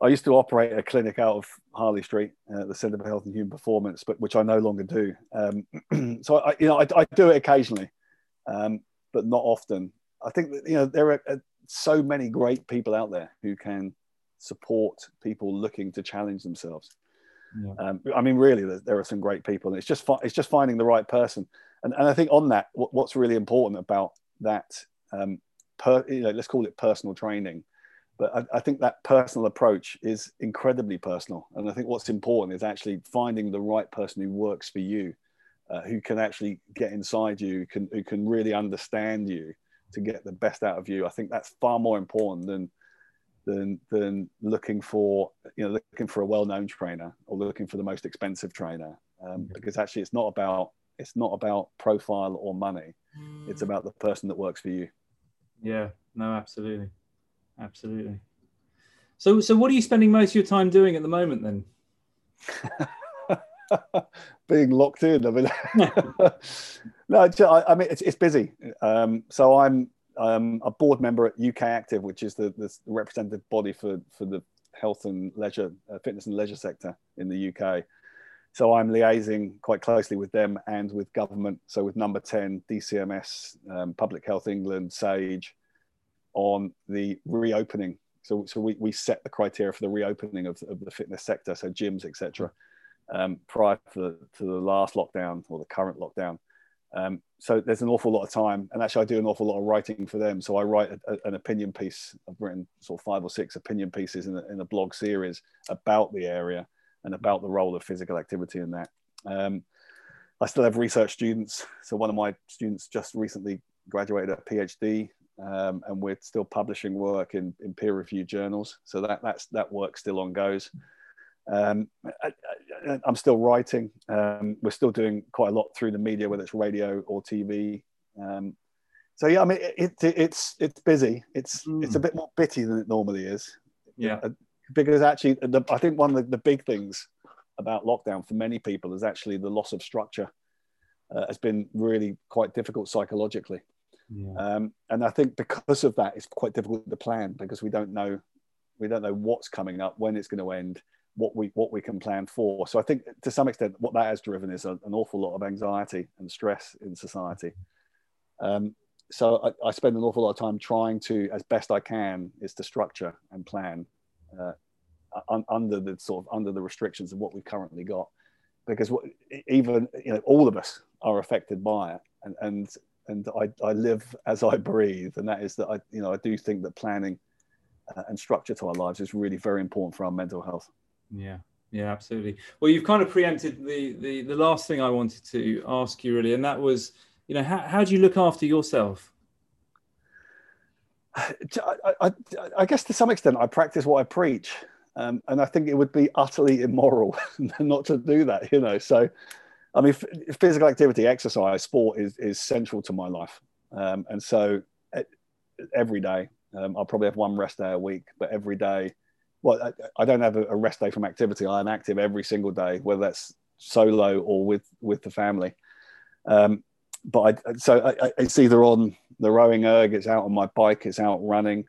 I used to operate a clinic out of Harley Street, uh, the Centre for Health and Human Performance, but which I no longer do. Um, so I, you know, I, I, do it occasionally, um, but not often. I think that you know there are uh, so many great people out there who can support people looking to challenge themselves. Yeah. Um, I mean, really, there, are some great people, and it's just it's just finding the right person. And, and I think on that, what, what's really important about that, um, per, you know, let's call it personal training, but I, I, think that personal approach is incredibly personal. And I think what's important is actually finding the right person who works for you, uh, who can actually get inside you, can who can really understand you to get the best out of you. I think that's far more important than than than looking for you know looking for a well-known trainer or looking for the most expensive trainer um, because actually it's not about it's not about profile or money. It's mm. about the person that works for you. Yeah no absolutely. Absolutely. So so what are you spending most of your time doing at the moment then? Being locked in i mean. No I, I mean it's, it's busy. Um, so i'm um, a board member at UK Active, which is the, the representative body for, for the health and leisure, uh, fitness and leisure sector in the UK. So I'm liaising quite closely with them and with government. So with Number 10, DCMS, um, Public Health England, SAGE, on the reopening. So, so we, we set the criteria for the reopening of, of the fitness sector, so gyms, etc. Um, prior to the, to the last lockdown or the current lockdown. Um, so there's an awful lot of time, and actually I do an awful lot of writing for them. So I write a, a, an opinion piece. I've written sort of five or six opinion pieces in a, in a blog series about the area and about the role of physical activity in that. Um, I still have research students. So one of my students just recently graduated a PhD, um, and we're still publishing work in, in peer-reviewed journals. So that that's that work still on goes. Um, I, am still writing. Um, we're still doing quite a lot through the media, whether it's radio or TV. Um, so yeah, I mean, it, it, it's it's busy. It's mm. it's a bit more bitty than it normally is. Yeah, uh, because actually, the, I think one of the, the, big things about lockdown for many people is actually the loss of structure. Uh, has been really quite difficult psychologically. Yeah. Um, and I think because of that, it's quite difficult to plan because we don't know we don't know what's coming up, when it's going to end what we what we can plan for. So I think to some extent what that has driven is a, an awful lot of anxiety and stress in society. Um, so I, I, spend an awful lot of time trying to, as best I can, is to structure and plan uh, un, under the sort of under the restrictions of what we've currently got, because what, even you know all of us are affected by it, and and and I, I live as I breathe, and that is that I you know I do think that planning uh, and structure to our lives is really very important for our mental health. Yeah. Yeah, absolutely. Well, you've kind of preempted the, the the last thing I wanted to ask you really, and that was, you know, how, how do you look after yourself? I, I, I, guess to some extent, I practice what I preach, um, and I think it would be utterly immoral not to do that. You know, so I mean, physical activity, exercise, sport is is central to my life, um, and so every day, um, I'll probably have one rest day a week, but every day, well, I, I don't have a rest day from activity. I'm active every single day, whether that's solo or with with the family. Um, but I, so I, it's either on the rowing erg, it's out on my bike, it's out running.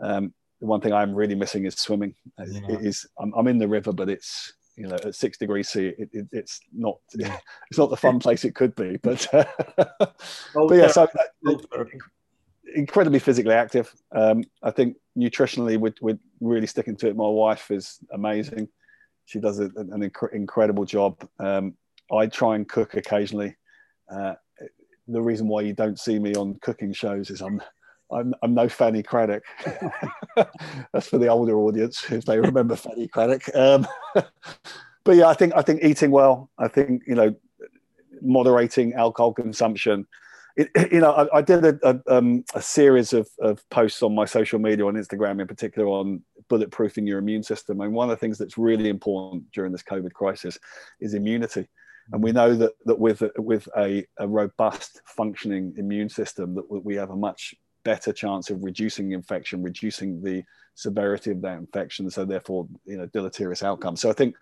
Um, the one thing I'm really missing is swimming. Yeah. It is I'm, I'm, in the river, but it's you know at six degrees C, it, it, it's not it's not the fun place it could be. But uh, but yeah, so uh, incredibly physically active. Um, I think nutritionally, we're, we're, really sticking to it. My wife is amazing. She does a, an inc- incredible job. Um, I try and cook occasionally. Uh, the reason why you don't see me on cooking shows is I'm I'm, I'm no Fanny Cradock. That's for the older audience if they remember Fanny Cradock. Um, but yeah, I think I think eating well. I think you know moderating alcohol consumption. It, you know, I, I did a, a, um, a, series of, of posts on my social media, on Instagram in particular, on bulletproofing your immune system. And one of the things that's really important during this COVID crisis is immunity. And we know that, that with, with a, a robust functioning immune system, that we have a much better chance of reducing infection, reducing the severity of that infection. So therefore, you know, deleterious outcomes. So I think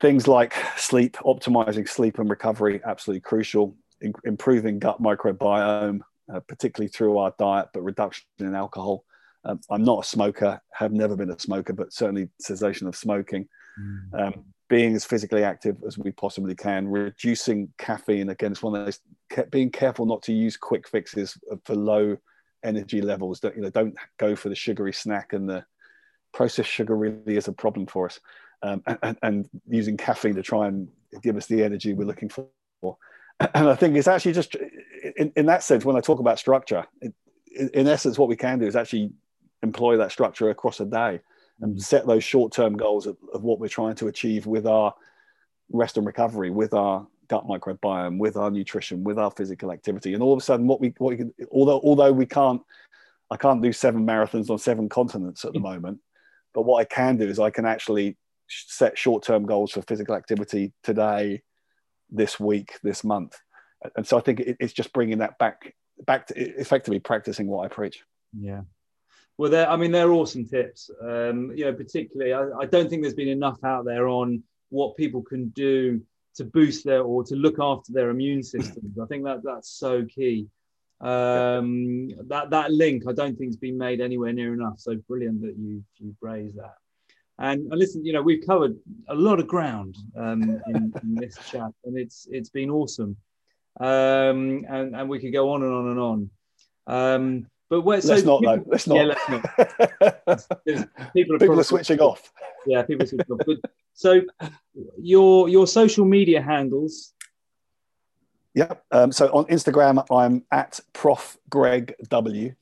things like sleep, optimizing sleep and recovery, absolutely crucial. In, improving gut microbiome, uh, particularly through our diet, but reduction in alcohol. Um, I'm not a smoker, have never been a smoker, but certainly cessation of smoking. Mm. Um, being as physically active as we possibly can, reducing caffeine. Again, it's one of those being careful not to use quick fixes for low energy levels. Don't you know? Don't go for the sugary snack, and the processed sugar really is a problem for us. Um, and, and, using caffeine to try and give us the energy we're looking for. And I think it's actually just in, in that sense when I talk about structure, it, in essence, what we can do is actually employ that structure across a day and set those short-term goals of, of what we're trying to achieve with our rest and recovery, with our gut microbiome, with our nutrition, with our physical activity, and all of a sudden, what we what we can, although although we can't, I can't do seven marathons on seven continents at the mm. moment, but what I can do is I can actually set short-term goals for physical activity today, this week, this month, and so I think it's just bringing that back back to effectively practicing what I preach. Yeah, well, they're, I mean, they're awesome tips. Um, you know, particularly, I, I don't think there's been enough out there on what people can do to boost their or to look after their immune systems. I think that that's so key. Um, that that link, I don't think has been made anywhere near enough. So brilliant that you you raised that. And, and listen, you know, we've covered a lot of ground um, in, in, this chat, and it's it's been awesome. Um, and and we could go on and on and on. Um, but where, so let's not people, though. Let's not. Yeah, let's not. people are, people are switching off. Yeah, people are switching off. But, so your your social media handles. Yeah. Um, so on Instagram, I'm at Prof Greg W.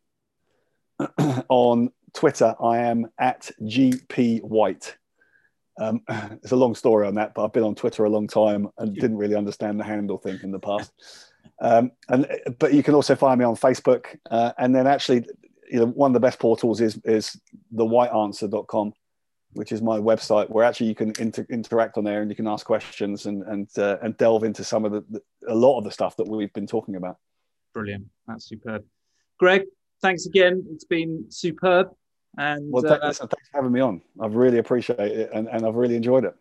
on Twitter, I am at GP Whyte. Um, it's a long story on that, but I've been on Twitter a long time and didn't really understand the handle thing in the past. Um, and but you can also find me on Facebook, uh, and then actually, you know, one of the best portals is is thewhyteanswer.com, which is my website where actually you can inter- interact on there and you can ask questions and and uh, and delve into some of the, the, a lot of the stuff that we've been talking about. Brilliant, that's superb. Greg, thanks again. It's been superb. And well, th- uh, listen, thanks for having me on. I've really appreciated it, and, and I've really enjoyed it.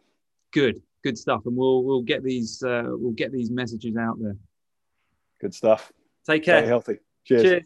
Good, good stuff. And we'll we'll get these uh, we'll get these messages out there. Good stuff. Take care. Stay healthy. Cheers. Cheers.